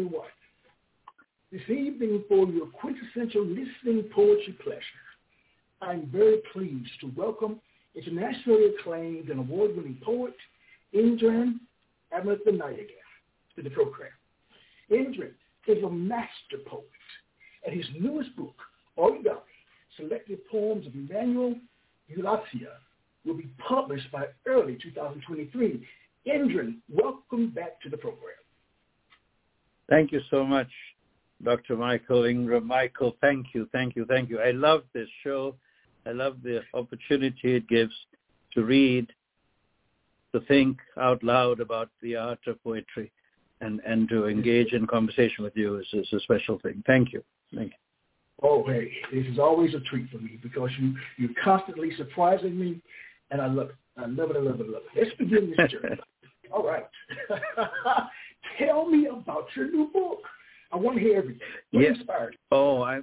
Everyone. This evening for your quintessential listening poetry pleasure, I'm very pleased to welcome internationally acclaimed and award-winning poet Indran Amirthanayagam to the program. Indran is a master poet, and his newest book, Origami, Selected Poems of Emmanuel Ulacia, will be published by early 2023. Indran, welcome back to the program. Thank you so much, Dr. Michael Ingram. Michael, thank you, thank you, thank you. I love this show. I love the opportunity it gives to read, to think out loud about the art of poetry, and, and to engage in conversation with you is, is a special thing. Thank you. Thank you. Oh, hey, this is always a treat for me because you, you're constantly surprising me, and I love it. I love it, I love it, I love it. Let's begin this journey. All right. Tell me about your new book. I want to hear everything. What Yes. inspired Oh, I,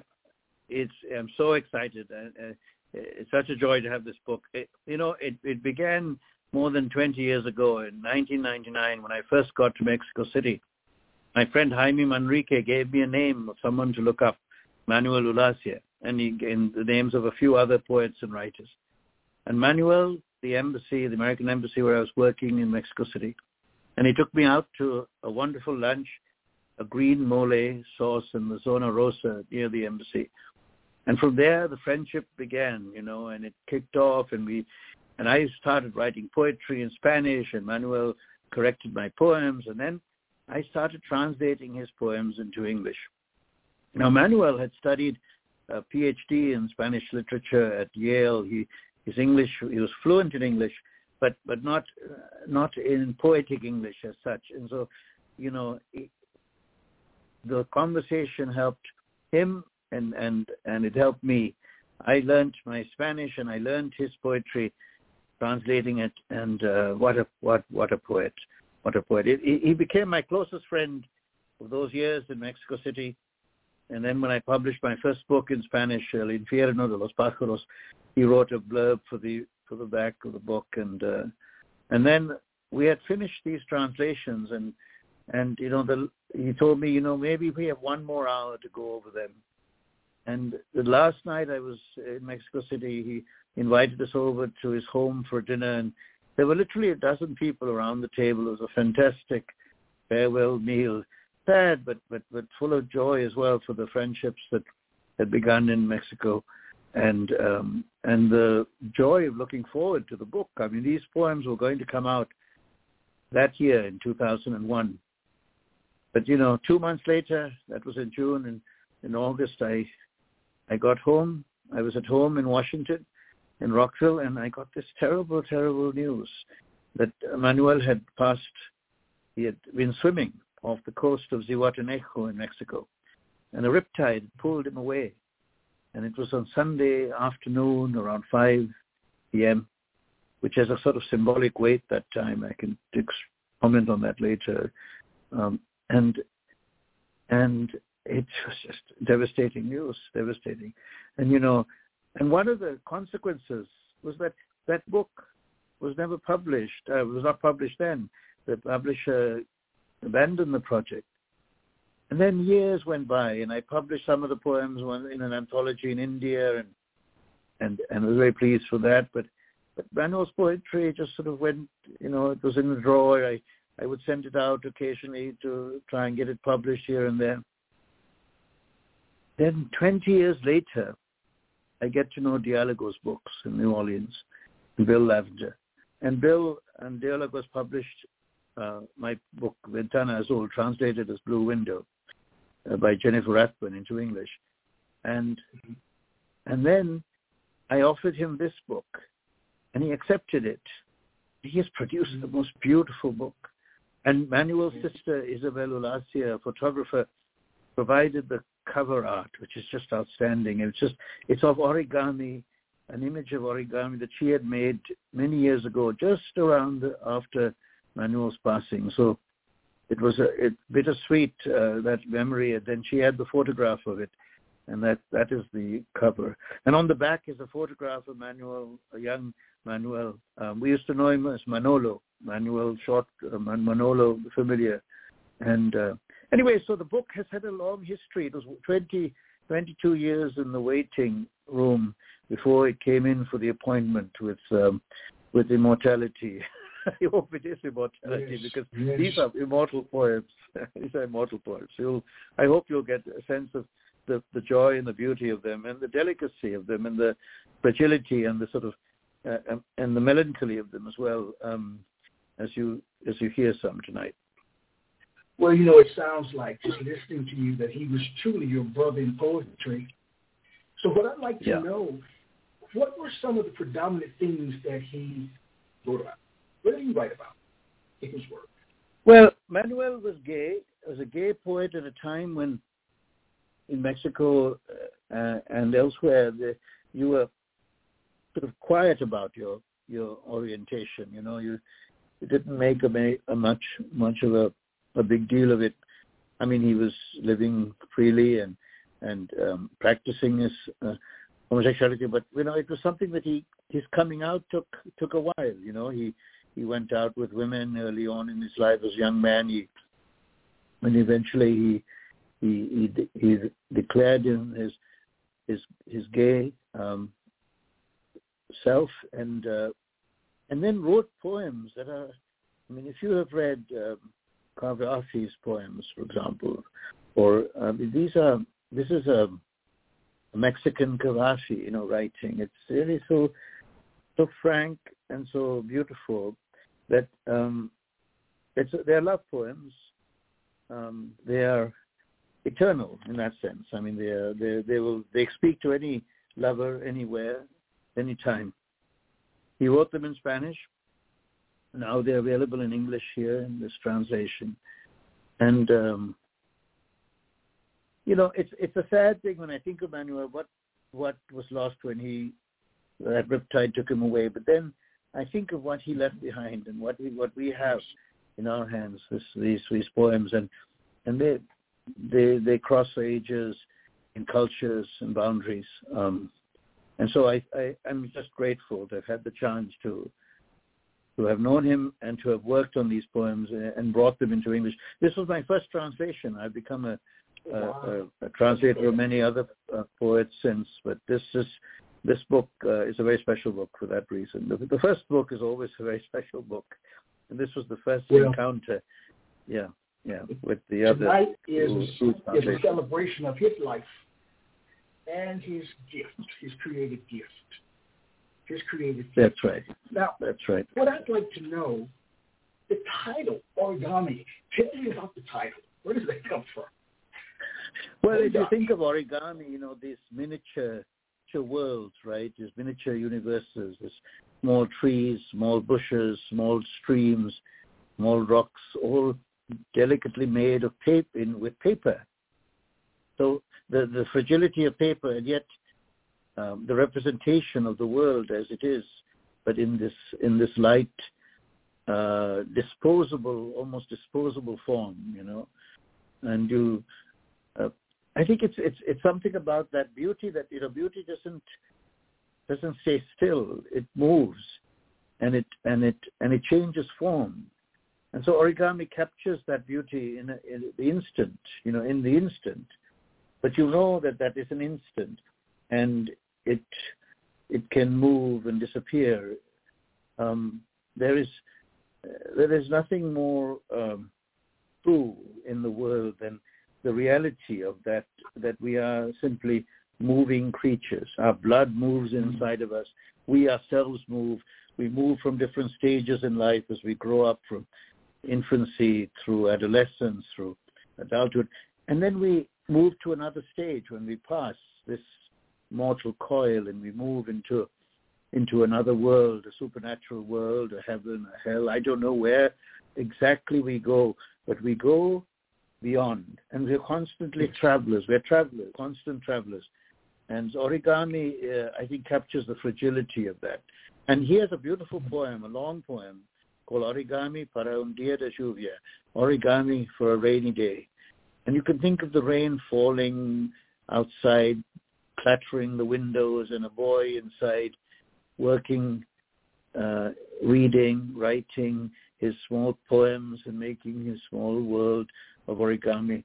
it's I'm so excited. Uh, it's such a joy to have this book. It, you know, it, it began more than 20 years ago in 1999 when I first got to Mexico City. My friend Jaime Manrique gave me a name of someone to look up, Manuel Ulacia, and he gave the names of a few other poets and writers. And Manuel, the embassy, the American embassy where I was working in Mexico City, and he took me out to a wonderful lunch, a green mole sauce in the Zona Rosa near the embassy. And from there, the friendship began, you know, and it kicked off, and we, and I started writing poetry in Spanish, and Manuel corrected my poems, and then I started translating his poems into English. Now, Manuel had studied a PhD in Spanish literature at Yale. He, his English, he was fluent in English, but but not not in poetic English as such. And so, you know, the conversation helped him, and and and it helped me. I learned my Spanish, and I learned his poetry, translating it. And uh, what a what what a poet! What a poet! It, he he became my closest friend of those years in Mexico City. And then when I published my first book in Spanish, El Infierno de los Pájaros, he wrote a blurb for the for the back of the book, and uh, and then we had finished these translations, and and you know the he told me, you know, maybe we have one more hour to go over them. And the last night I was in Mexico City, he invited us over to his home for dinner, and there were literally a dozen people around the table. It was a fantastic farewell meal, sad but but but full of joy as well for the friendships that had begun in Mexico and um, and the joy of looking forward to the book. I mean, these poems were going to come out that year in 2001. But you know, two months later, that was in June, and in August, I I got home. I was at home in Washington, in Rockville, and I got this terrible, terrible news that Manuel had passed. He had been swimming off the coast of Zihuatanejo in Mexico, and a riptide pulled him away and it was on Sunday afternoon around 5 p.m., which has a sort of symbolic weight that time. I can comment on that later. Um, and and it was just devastating news, devastating. And you know, and one of the consequences was that that book was never published. Uh, was not published then. The publisher abandoned the project. And then years went by, and I published some of the poems in an anthology in India, and and and was very pleased for that. But but Manuel's poetry just sort of went, you know, it was in the drawer. I I would send it out occasionally to try and get it published here and there. Then 20 years later, I get to know Dialogos books in New Orleans, Bill Lavender. And Bill and Dialogos published uh, my book, Ventana Azul, translated as Blue Window Uh, by Jennifer Rathbun into English. And mm-hmm. and then I offered him this book, and he accepted it. he has produced the mm-hmm. most beautiful book. And Manuel's sister, Isabel Ulacia, a photographer, provided the cover art, which is just outstanding. It's just, it's of origami, an image of origami that she had made many years ago, just around after Manuel's passing. So it was a it, bittersweet, uh, that memory. And then she had the photograph of it and that that is the cover. And on the back is a photograph of Manuel, a young Manuel. Um, we used to know him as Manolo, Manuel Short, uh, Manolo familiar. And uh, anyway, so the book has had a long history. It was 20, 22 years in the waiting room before it came in for the appointment with um, with immortality. I hope it is immortality yes, because yes. these are immortal poems. these are immortal poems. You'll, I hope you'll get a sense of the, the joy and the beauty of them and the delicacy of them and the fragility and the sort of uh, um, and the melancholy of them as well um, as you as you hear some tonight. Well, you know, it sounds like just listening to you that he was truly your brother in poetry. So what I'd like to Yeah. know, what were some of the predominant things that he wrote about? What did he write about in his work? Well, Manuel was gay. Was a gay poet at a time when, in Mexico uh, and elsewhere, the, you were sort of quiet about your your orientation. You know, you, you didn't make a, a much much of a a big deal of it. I mean, he was living freely and and um, practicing his uh, homosexuality, but you know, it was something that he his coming out took took a while. You know, he he went out with women early on in his life as a young man. He and eventually he he he, he declared in his his his gay um, self and uh, and then wrote poems that are. I mean, if you have read um, Cavafy's poems, for example, or uh, these are this is a, a Mexican Cavafy, you know, writing. It's really so so frank and so beautiful that um, it's they're love poems. Um, they are eternal in that sense. I mean, they are, they they will they speak to any lover anywhere, anytime. He wrote them in Spanish. Now they're available in English here in this translation, and um, you know it's it's a sad thing when I think of Manuel. What what was lost when he that riptide took him away, but then I think of what he left behind and what we what we have in our hands. This, these these poems and and they they they cross ages and cultures and boundaries. Um, and so I, I I'm just grateful to have had the chance to to have known him and to have worked on these poems and brought them into English. This was my first translation. I've become a, a, a, a translator of many other uh, poets since, but this is this book uh, is a very special book for that reason. The, the, first book is always a very special book, and this was the first Well, encounter. Yeah, yeah, with the other. Tonight is, is a celebration of his life and his gift, his creative gift. His creative gift. That's right. Now, That's right. what I'd like to know, the title, origami, tell me about the title. Where does that come from? Well, if you think of origami, you know, these miniature, miniature worlds, right? These miniature universes, these small trees, small bushes, small streams, small rocks, all delicately made of paper, in, with paper. So the, the fragility of paper and yet um, the representation of the world as it is, but in this, in this light, uh, disposable, almost disposable form, you know, and you, uh, I think it's it's it's something about that beauty that you know beauty doesn't doesn't stay still. It moves, and it and it and it changes form, and so origami captures that beauty in, a, in the instant. You know, in the instant, but you know that that is an instant, and it it can move and disappear. Um, there is uh, there is nothing more um, true in the world than the reality of that that we are simply moving creatures. Our blood moves mm-hmm. inside of us. We ourselves move. We move from different stages in life as we grow up from infancy through adolescence, through adulthood. And then we move to another stage when we pass this mortal coil and we move into into another world, a supernatural world, a heaven, a hell. I don't know where exactly we go, but we go beyond. And we're constantly travelers. We're travelers, constant travelers. And origami, uh, I think, captures the fragility of that. And he has a beautiful poem, a long poem, called Origami para un día de lluvia, origami for a rainy day. And you can think of the rain falling outside, clattering the windows, and a boy inside working, uh, reading, writing his small poems and making his small world of origami.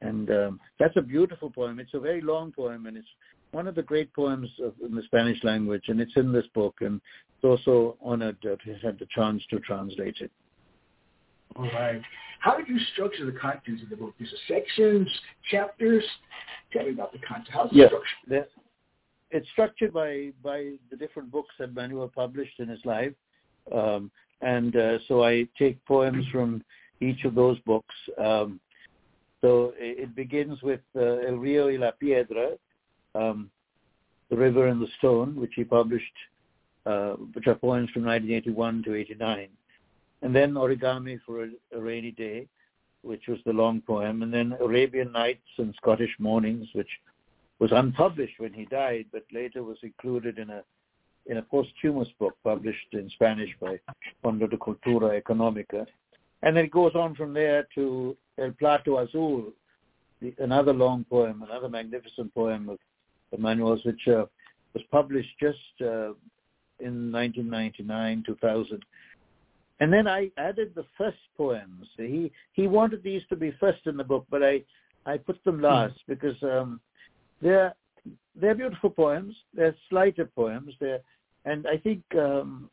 And um, that's a beautiful poem. It's a very long poem, and it's one of the great poems of, in the Spanish language, and it's in this book. And it's also honored that he had the chance to translate it. All right. How did you structure the contents of the book? These are sections, chapters. Tell me about the content. How's it yeah? It's structured by by the different books that Manuel published in his life, um, and uh, so I take poems from each of those books. Um, so it begins with uh, El Rio y la Piedra, um, The River and the Stone, which he published, uh, which are poems from 1981 to 89 and then Origami for a, a Rainy Day, which was the long poem, and then Arabian Nights and Scottish Mornings, which was unpublished when he died, but later was included in a in a posthumous book published in Spanish by Fondo de Cultura Económica. And then it goes on from there to El Plato Azul, the, another long poem, another magnificent poem of Emmanuel's, which uh, was published just uh, in 1999, 2000, and then I added the first poems. He he wanted these to be first in the book, but I I put them hmm. last because um, they're they're beautiful poems. They're slighter poems. They're and I think um,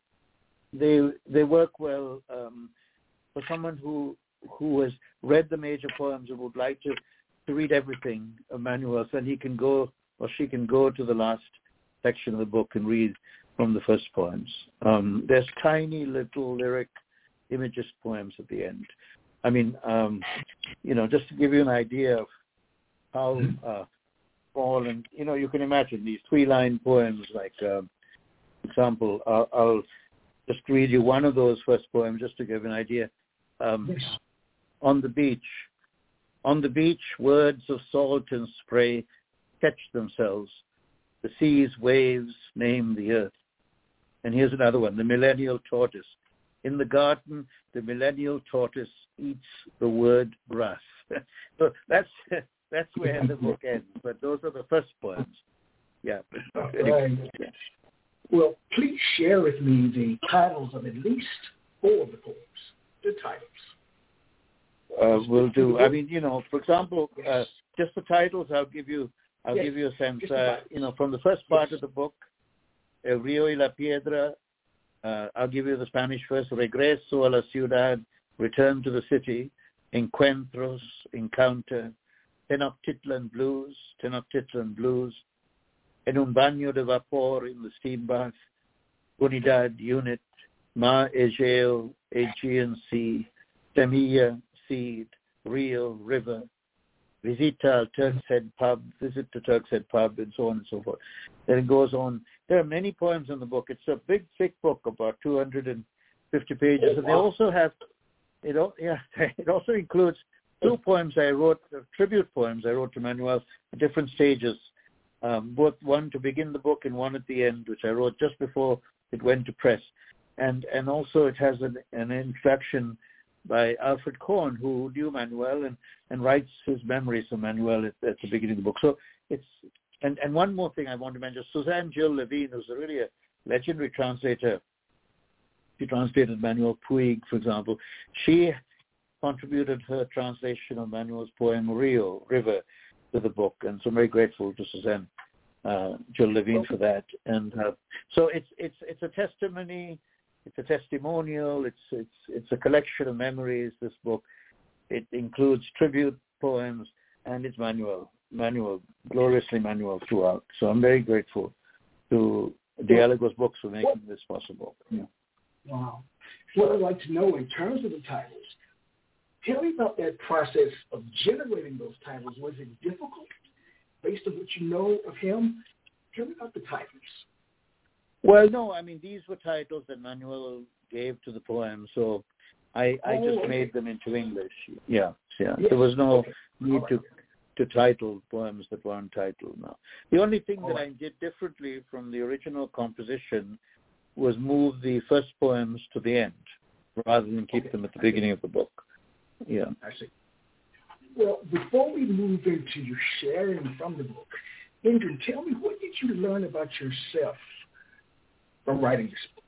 they they work well um, for someone who who has read the major poems and would like to to read everything of Manuel's, and he can go or she can go to the last section of the book and read from the first poems. Um, there's tiny little lyric images poems at the end. I mean, um, you know, just to give you an idea of how uh, small and you know, you can imagine these three-line poems. Like, uh, example, I'll, I'll just read you one of those first poems just to give an idea. Um, on the beach, on the beach, words of salt and spray catch themselves. The sea's waves name the earth. And here's another one, the millennial tortoise. In the garden, the millennial tortoise eats the word grass. so that's that's where the book ends. But those are the first poems. Yeah. Right. Well, please share with me the titles of at least four of the poems. The titles. Uh, will do. I mean, you know, for example, uh, just the titles. I'll give you. I'll yes. give you a sense. Uh, you know, from the first part yes. of the book, El Rio y la Piedra, uh, I'll give you the Spanish first. Regreso a la ciudad, return to the city. Encuentros, encounter. Tenochtitlan blues, Tenochtitlan blues. En un baño de vapor in the steam bath. Unidad, unit. Mar Egeo, Aegean Sea. Semilla, seed. Rio, river. Visita Turk's Head pub, visit the Turk's Head pub, and so on and so forth. Then it goes on there are many poems in the book. It's a big, thick book, about 250 pages, and they also have it. Yeah, it also includes two poems I wrote, uh, tribute poems I wrote to Manuel at different stages. Um, both one to begin the book and one at the end, which I wrote just before it went to press. And and also it has an, an introduction by Alfred Corn, who knew Manuel and, and writes his memories of Manuel at, at the beginning of the book. So it's and, and one more thing I want to mention, Suzanne Jill Levine, who's really a legendary translator. She translated Manuel Puig, for example. She contributed her translation of Manuel's poem Rio, River, to the book. And so I'm very grateful to Suzanne uh, Jill Levine for that. And uh, so it's, it's, it's a testimony, it's a testimonial, it's, it's, it's a collection of memories, this book. It includes tribute poems and it's manual, Manuel, gloriously manual throughout. So I'm very grateful to Dialogos Books for making this possible. Yeah. Wow. What I'd like to know in terms of the titles, tell me about that process of generating those titles. Was it difficult based on what you know of him? Tell me about the titles. Well, no, I mean these were titles that Manuel gave to the poem, so I I Oh, just okay. made them into English. Yeah, yeah. Yes. There was no Okay. need All to to title poems that weren't titled now. The only thing that All I did differently from the original composition was move the first poems to the end rather than keep Okay. them at the beginning of the book. Yeah. I see. Well, before we move into you sharing from the book, Indran, tell me what did you learn about yourself from writing this book?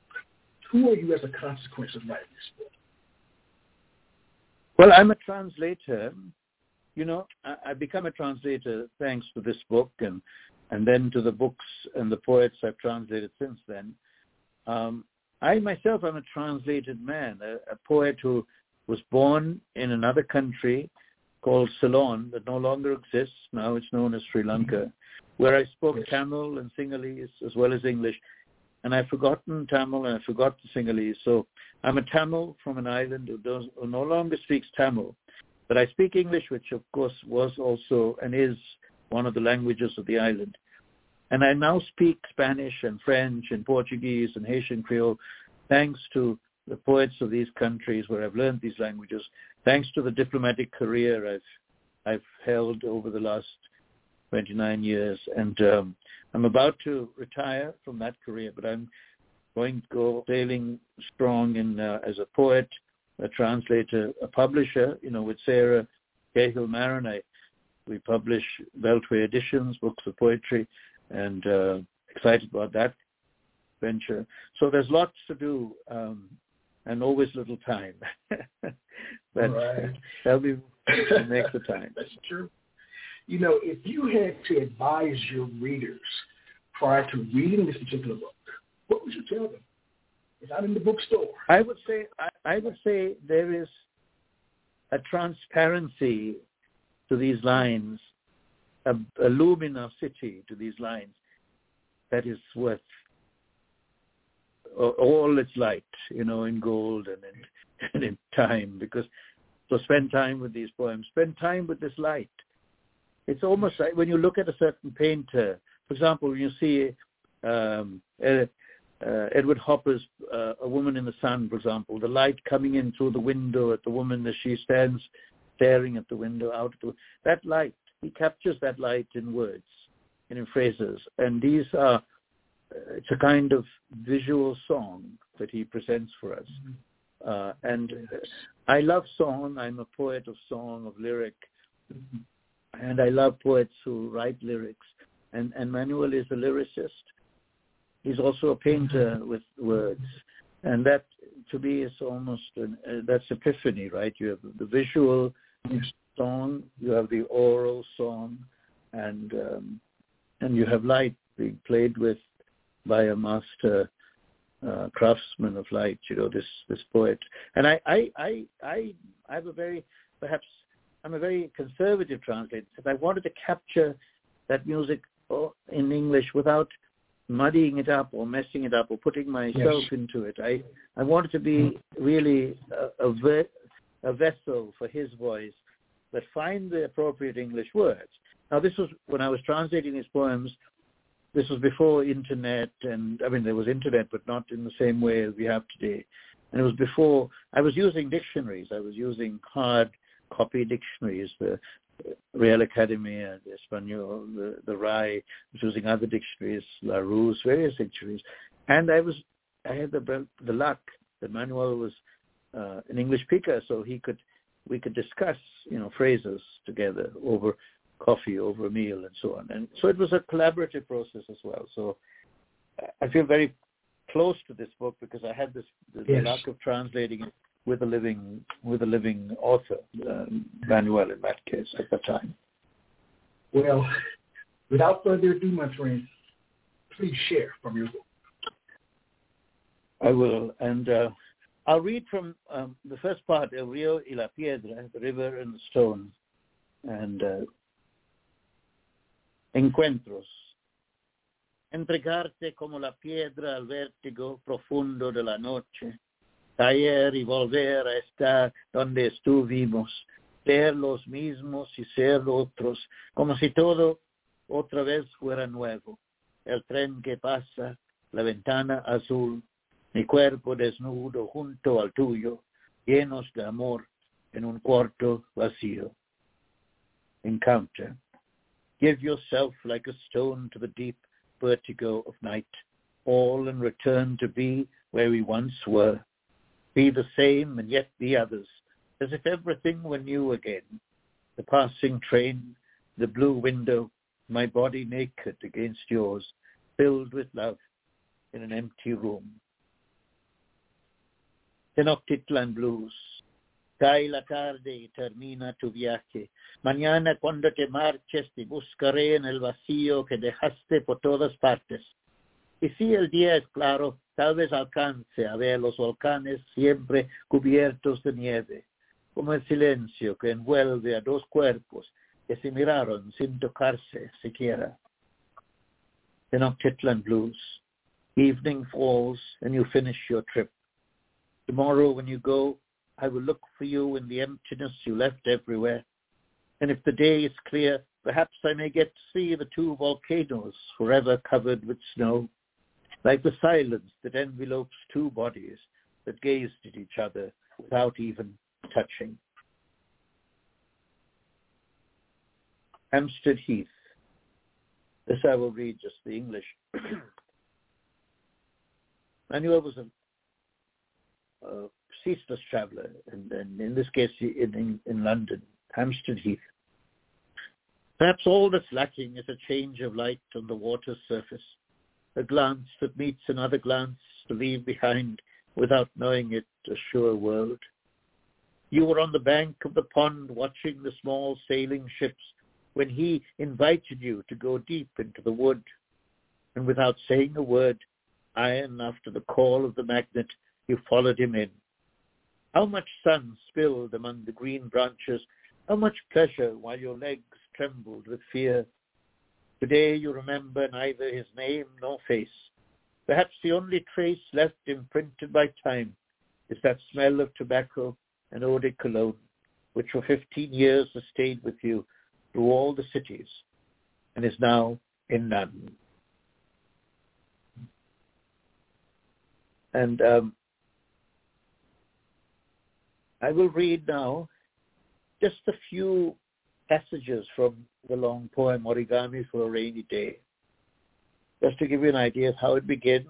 Who are you as a consequence of writing this book? Well, I'm a translator. You know, I, I become a translator thanks to this book and and then to the books and the poets I've translated since then. Um, I myself am a translated man, a, a poet who was born in another country called Ceylon that no longer exists. Now it's known as Sri Lanka, where I spoke Yes. Tamil and Sinhalese as well as English. And I've forgotten Tamil and I forgot the Sinhalese. So I'm a Tamil from an island who, does, who no longer speaks Tamil. But I speak English, which of course was also and is one of the languages of the island. And I now speak Spanish and French and Portuguese and Haitian Creole thanks to the poets of these countries where I've learned these languages, thanks to the diplomatic career I've I've held over the last 29 years. And um, I'm about to retire from that career, but I'm going to go sailing strong in uh, as a poet, a translator, a publisher. You know, with Sara Cahill Marron, I we publish Beltway Editions, books of poetry, and uh, excited about that venture. So there's lots to do, um, and always little time. but Right. that'll be make the time. That's true. You know, if you had to advise your readers prior to reading this particular book, what would you tell them? It's out in the bookstore. I would say I, I would say there is a transparency to these lines, a, a luminosity to these lines that is worth all its light, you know, in gold and in, and in time. Because so spend time with these poems, spend time with this light. It's almost like when you look at a certain painter. For example, when you see um, uh, uh, Edward Hopper's uh, A Woman in the Sun, for example, the light coming in through the window at the woman as she stands staring at the window out. The, that light, he captures that light in words and in phrases. And these are, uh, it's a kind of visual song that he presents for us. Uh, and I love song. I'm a poet of song, of lyric. And I love poets who write lyrics. And, and Manuel is a lyricist. He's also a painter with words. And that to me is almost an, uh, that's epiphany right? You have the visual song you have the oral song and um, and you have light being played with by a master uh, craftsman of light you know this this poet. And I I I I I have a very perhaps I'm a very conservative translator because I wanted to capture that music oh, in English without muddying it up or messing it up or putting myself Yes. into it. I I wanted to be mm. really a, a, a vessel for his voice that find the appropriate English words. Now this was when I was translating his poems. This was before internet, and I mean there was internet, but not in the same way as we have today. And it was before I was using dictionaries. I was using hard copy dictionaries, the Real Academia, the Espanol, the, the RAI, was using other dictionaries, La Larousse, various dictionaries. And I was, I had the, the luck that Manuel was uh, an English speaker, so he could, we could discuss, you know, phrases together over coffee, over a meal, and so on. And so it was a collaborative process as well. So I feel very close to this book because I had this the, Yes. the luck of translating it with a living with a living author, um, Manuel in that case at the time. Well, without further ado, my friend, please share from your book. I will, and uh, I'll read from um, the first part, El Rio y la Piedra, the river and the stone, and uh, encuentros. Entregarte como la piedra al vértigo profundo de la noche, caer y volver a estar donde estuvimos, ser los mismos y ser otros, como si todo otra vez fuera nuevo. El tren que pasa, la ventana azul, mi cuerpo desnudo junto al tuyo, llenos de amor en un cuarto vacío. Encounter. Give yourself like a stone to the deep vertigo of night, all and return to be where we once were. Be the same and yet be others, as if everything were new again. The passing train, the blue window, my body naked against yours, filled with love in an empty room. Tenochtitlan Blues. Cae la tarde y termina tu viaje. Mañana cuando te marches te buscaré en el vacío que dejaste por todas partes. Y si el día es claro, tal vez alcance a ver los volcanes siempre cubiertos de nieve, como el silencio que envuelve a dos cuerpos que se miraron sin tocarse siquiera. Tenochtitlan Blues. Evening falls and you finish your trip. Tomorrow when you go, I will look for you in the emptiness you left everywhere. And if the day is clear, perhaps I may get to see the two volcanoes forever covered with snow, like the silence that envelopes two bodies that gazed at each other without even touching. Hampstead Heath. This I will read just the English. Manuel was a uh, ceaseless traveler, and, and, in this case in, in, in London, Hampstead Heath. Perhaps all that's lacking is a change of light on the water's surface, a glance that meets another glance to leave behind without knowing it a sure world. You were on the bank of the pond watching the small sailing ships when he invited you to go deep into the wood. And without saying a word, iron after the call of the magnet, you followed him in. How much sun spilled among the green branches, how much pleasure while your legs trembled with fear. Today you remember neither his name nor face. Perhaps the only trace left imprinted by time is that smell of tobacco and eau de cologne, which for 15 years has stayed with you through all the cities and is now in none. And um, I will read now just a few passages from the long poem Origami for a Rainy Day, just to give you an idea of how it begins.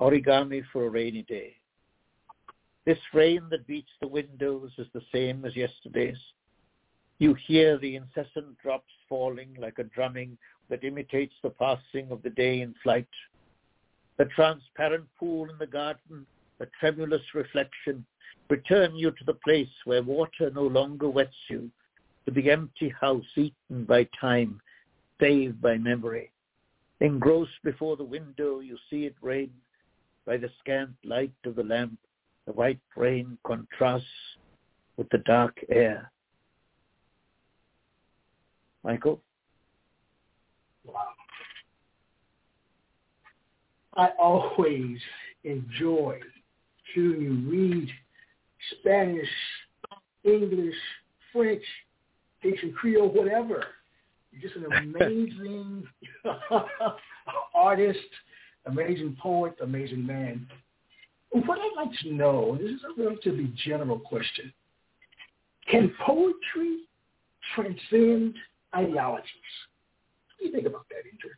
Origami for a Rainy Day. This rain that beats the windows is the same as yesterday's. You hear the incessant drops falling like a drumming that imitates the passing of the day in flight. The transparent pool in the garden, the tremulous reflection, return you to the place where water no longer wets you, to the empty house eaten by time, saved by memory. Engrossed before the window, you see it rain. By the scant light of the lamp, the white rain contrasts with the dark air. Michael? Wow. I always enjoy hearing you read Spanish, English, French, Haitian Creole, whatever. You're just an amazing artist, amazing poet, amazing man. What I'd like to know, this is a relatively general question, can poetry transcend ideologies. What do you think about that, Indran?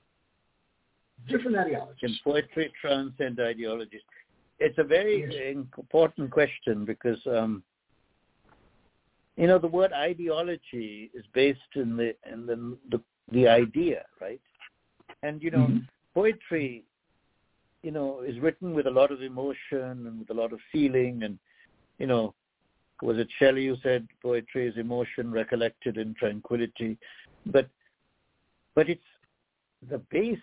Different ideologies. Can poetry transcend ideologies? It's a very yes. important question because, um, you know, the word ideology is based in the in the the, the idea, right? And you know, mm-hmm. poetry, you know, is written with a lot of emotion and with a lot of feeling, and you know, was it Shelley who said poetry is emotion recollected in tranquility? But but it's the base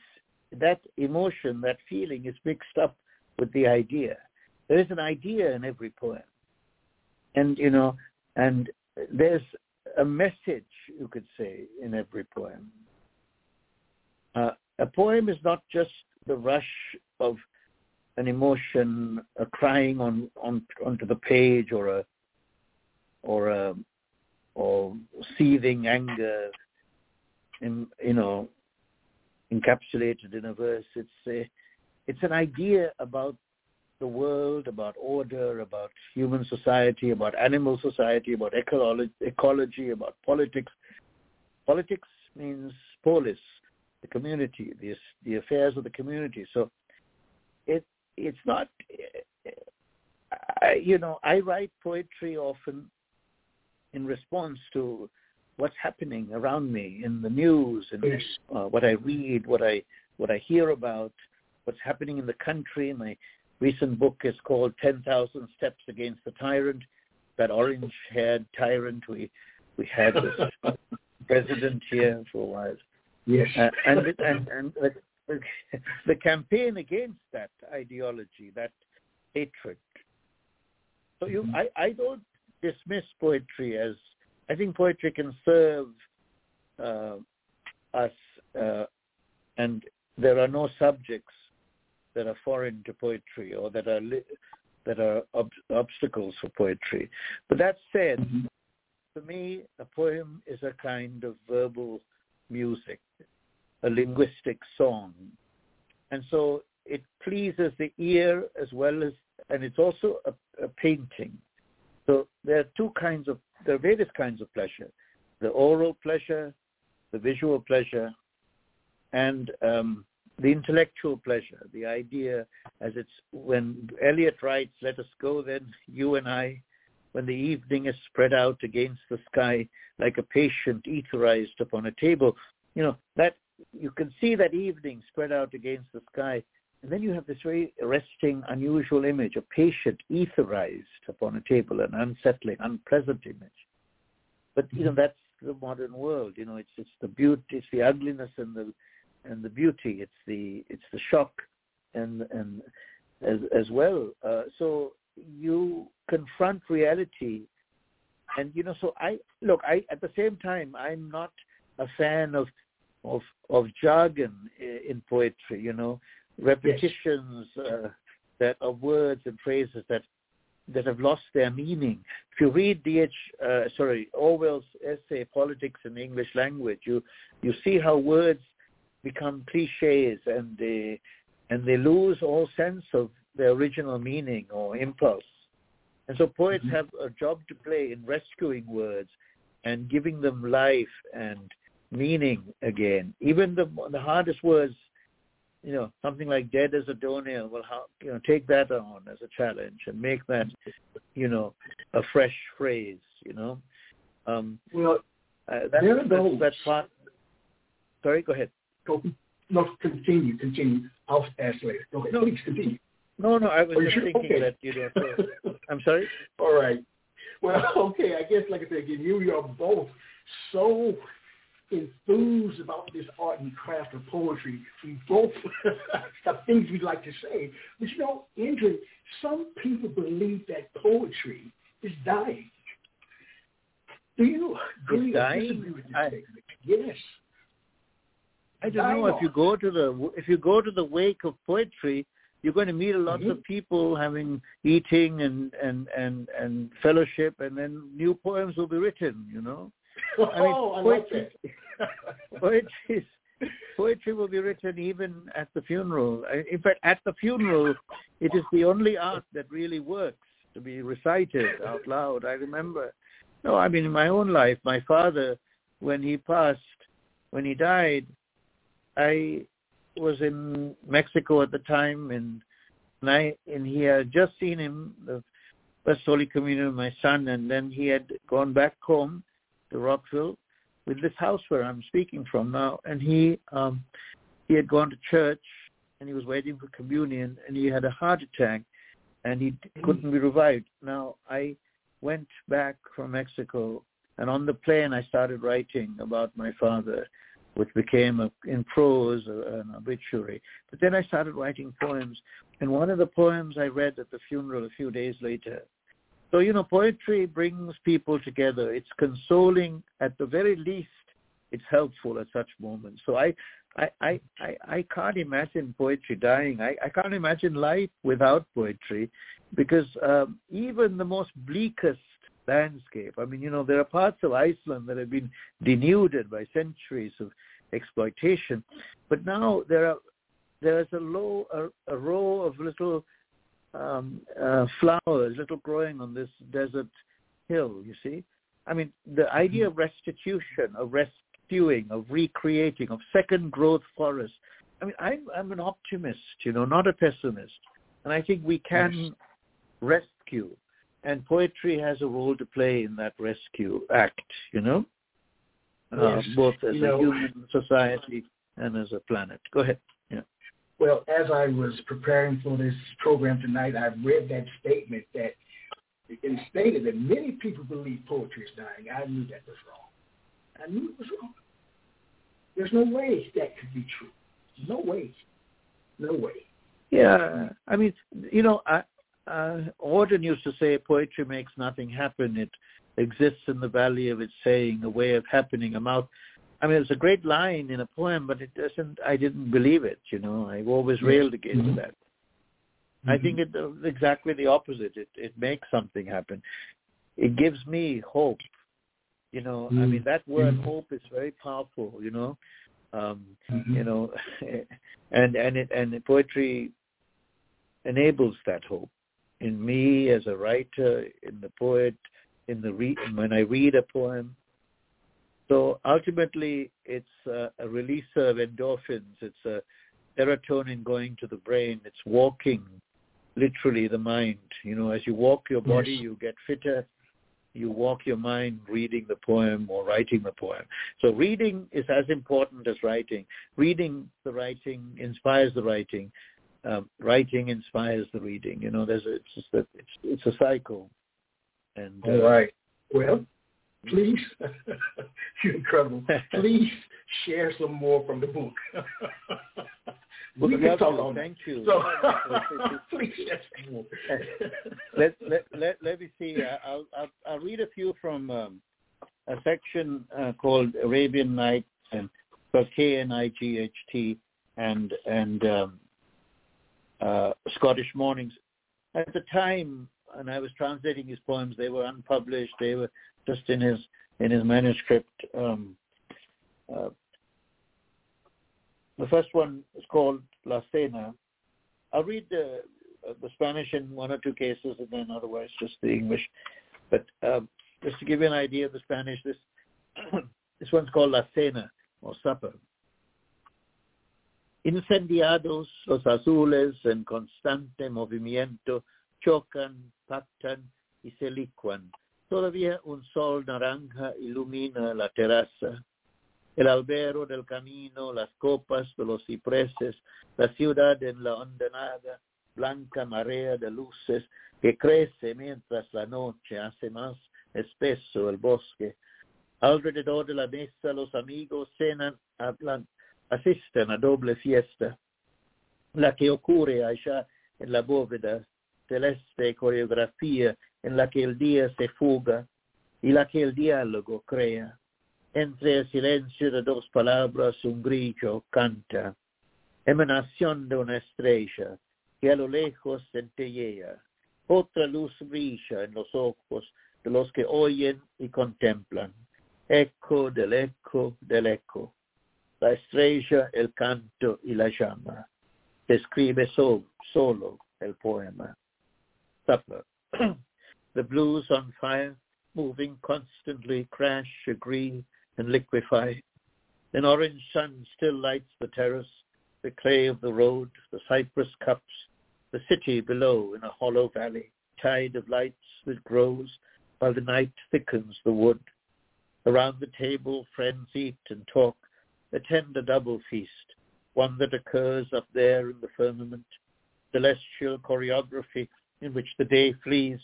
that emotion, that feeling is mixed up with the idea. There is an idea in every poem. And you know, and there's a message you could say in every poem. Uh, a poem is not just the rush of an emotion, a crying on, on onto the page, or a or a or seething anger, in, you know, encapsulated in a verse. It's a, it's an idea about the world, about order, about human society, about animal society, about ecology, ecology about politics. Politics means polis, the community, the, the affairs of the community. So it it's not, I, you know, I write poetry often in response to what's happening around me in the news and Yes. uh, what I read, what I what I hear about, what's happening in the country. My recent book is called Ten Thousand Steps Against the Tyrant. That orange-haired tyrant we we had this president here for a while, Yes. uh, and and and the, the, the campaign against that ideology, that hatred. So you, I, I don't dismiss poetry as I think poetry can serve uh, us, uh, and there are no subjects that are foreign to poetry or that are li- that are ob- obstacles for poetry. But that said, Mhm. to me, a poem is a kind of verbal music, a linguistic song. And so it pleases the ear as well as, and it's also a, a painting. So there are two kinds of, there are various kinds of pleasure. The oral pleasure, the visual pleasure, and um, the intellectual pleasure, the idea as it's, when Eliot writes, let us go then, you and I, when the evening is spread out against the sky like a patient etherized upon a table. You know, that you can see that evening spread out against the sky. And then you have this very arresting, unusual image, a patient etherized upon a table, an unsettling, unpleasant image. But you know, mm-hmm. that's the modern world. You know, it's it's the beauty, it's the ugliness and the and the beauty. It's the it's the shock and and as as well. Uh, so you confront reality and you know so i look i at the same time i'm not a fan of of of jargon in poetry you know repetitions uh, that of words and phrases that that have lost their meaning if you read dh uh, sorry orwell's essay politics in the english language you you see how words become cliches and they and they lose all sense of their original meaning or impulse. And so poets Mhm. have a job to play in rescuing words and giving them life and meaning again. Even the the hardest words, you know, something like "dead as a doornail." Well, how you know, take that on as a challenge and make that, you know, a fresh phrase. You know, um, Well, uh, that's, that's that's part. Sorry, go ahead. Go, no, continue, continue. I'll ask later. Go ahead. No. Please continue. No, no, I was just sure? thinking Okay. that you know. I'm sorry. All right. Well, okay. I guess, like I said, again, you are both so enthused about this art and craft of poetry. We both have things we'd like to say. But you know, Indran, some people believe that poetry is dying. Do you agree or dying? with this I- statement? Yes. I don't know if you go to the if you go to the wake of poetry, you're going to meet a lot of people having eating and and and and fellowship, and then new poems will be written. You know, I mean, oh, I like poetry, poetry, poetry will be written even at the funeral. In fact, at the funeral, it is the only art that really works to be recited out loud. I remember. No, I mean in my own life, my father, when he passed, when he died, I was in Mexico at the time, and and I and he had just seen him the First Holy Communion my son, and then he had gone back home to Rockville with this house where I'm speaking from now, and he um he had gone to church and he was waiting for communion, and he had a heart attack, and he couldn't be revived. Now I went back from Mexico, and on the plane I started writing about my father which became a, in prose an obituary. But then I started writing poems, and one of the poems I read at the funeral a few days later. So you know, poetry brings people together. It's consoling at the very least. It's helpful at such moments. So I, I, I, I, I can't imagine poetry dying. I, I can't imagine life without poetry, because um, even the most bleakest landscape. I mean, you know, there are parts of Iceland that have been denuded by centuries of exploitation, but now there are there's a low a, a row of little um, uh, flowers, little growing on this desert hill. You see, I mean, the idea of restitution, of rescuing, of recreating, of second growth forests. I mean, I'm I'm an optimist, you know, not a pessimist, and I think we can yes. rescue, and poetry has a role to play in that rescue act. You know, uh, yes. uh, both as you a know, human society and as a planet. Go ahead. Yeah. Well, as I was preparing for this program tonight, I read that statement that it stated that many people believe poetry is dying. I knew that was wrong. I knew it was wrong. There's no way that could be true. No way. No way. Yeah, I mean, you know, I, uh, Auden used to say poetry makes nothing happen. It exists in the valley of its saying, a way of happening, a mouth. I mean, it's a great line in a poem, but it doesn't. I didn't believe it. You know, I've always railed against mm-hmm. that. Mm-hmm. I think it uh, exactly the opposite. It it makes something happen. It gives me hope. You know, mm-hmm. I mean that word mm-hmm. hope is very powerful. You know, um, mm-hmm. you know, and and it and poetry enables that hope in me as a writer, in the poet, in the re- when I read a poem. So ultimately, it's a, a releaser of endorphins. It's a serotonin going to the brain. It's walking literally the mind. You know, as you walk your body, yes. you get fitter. You walk your mind reading the poem or writing the poem. So reading is as important as writing. Reading the writing inspires the writing. Um, writing inspires the reading. You know, there's a, it's just a, it's it's a cycle. And uh, all right. Well, please, you're incredible. Please share some more from the book. we can talk on Thank you. So, please, let, let, let, let me see. I'll, I'll, I'll read a few from um, a section uh, called Arabian Night and K-N-I-G-H-T and, and um, uh, Scottish Mornings. At the time, and I was translating his poems, they were unpublished. They were just in his in his manuscript. Um, uh, the first one is called La Cena. I'll read the, uh, the Spanish in one or two cases and then otherwise just the English. But uh, just to give you an idea of the Spanish, this this one's called La Cena or Supper. Incendiados los azules en constante movimiento chocan, pactan y se licuan. Todavía un sol naranja ilumina la terraza el albero del camino, las copas de los cipreses, la ciudad en la hondanada, blanca marea de luces que crece mientras la noche hace más espeso el bosque. Alrededor de la mesa los amigos cenan, hablan, asisten a doble fiesta, la que ocurre allá en la bóveda, celeste coreografía en la que el día se fuga y la que el diálogo crea. Entre el silencio de dos palabras un grillo canta, emanación de una estrella que a lo lejos centellea. Otra luz brilla en los ojos de los que oyen y contemplan. Eco del eco del eco. La estrella, el canto y la llama. Describe so, solo el poema. Supper. the blues on fire, moving constantly, crash, agree, and liquefy. An orange sun still lights the terrace, the clay of the road, the cypress cups, the city below in a hollow valley, tide of lights that grows while the night thickens the wood. Around the table friends eat and talk, attend a double feast, one that occurs up there in the firmament, celestial choreography in which the day flees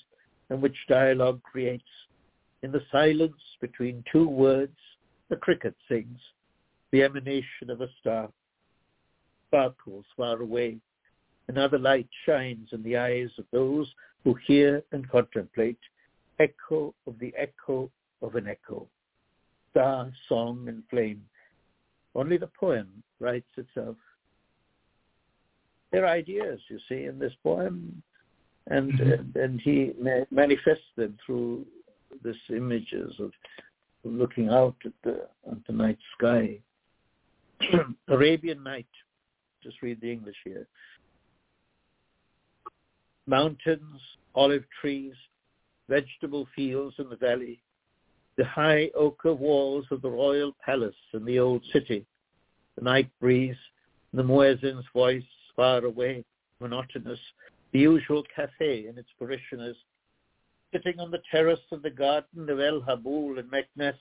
and which dialogue creates. In the silence between two words, the cricket sings, the emanation of a star, sparkles far away. Another light shines in the eyes of those who hear and contemplate, echo of the echo of an echo, star, song, and flame. Only the poem writes itself. There are ideas, you see, in this poem, and mm-hmm. and he manifests them through these images of looking out at the, at the night sky. Arabian Night, just read the English here. Mountains, olive trees, vegetable fields in the valley, the high ochre walls of the royal palace in the old city, the night breeze, the muezzin's voice far away, monotonous, the usual cafe and its parishioners, sitting on the terrace of the garden of El Habul in Meknes,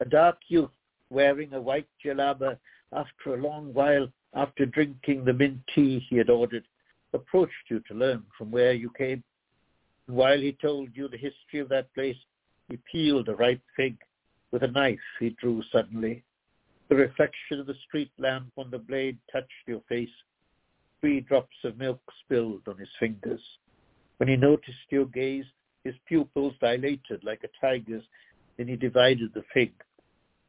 a dark youth wearing a white jalaba after a long while after drinking the mint tea he had ordered, approached you to learn from where you came. And while he told you the history of that place, he peeled a ripe fig. With a knife he drew suddenly. The reflection of the street lamp on the blade touched your face. Three drops of milk spilled on his fingers. When he noticed your gaze, his pupils dilated like a tiger's. Then he divided the fig,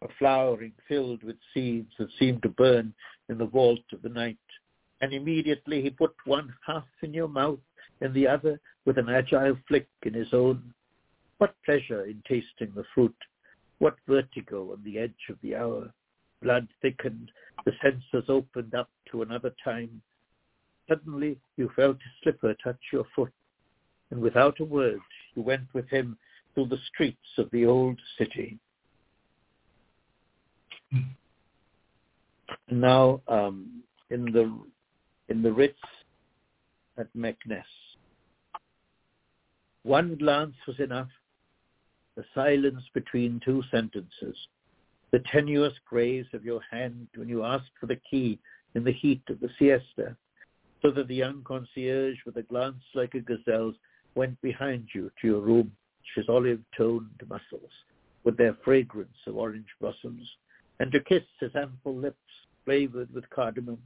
a flowering filled with seeds that seemed to burn in the vault of the night. And immediately he put one half in your mouth and the other with an agile flick in his own. What pleasure in tasting the fruit! What vertigo on the edge of the hour! Blood thickened, the senses opened up to another time. Suddenly you felt a slipper touch your foot, and without a word you went with him through the streets of the old city. Now, um, in the in the Ritz at Meknes, one glance was enough. The silence between two sentences, the tenuous graze of your hand when you asked for the key in the heat of the siesta, so that the young concierge, with a glance like a gazelle's, went behind you to your room, his olive-toned muscles, with their fragrance of orange blossoms, and to kiss his ample lips flavored with cardamom,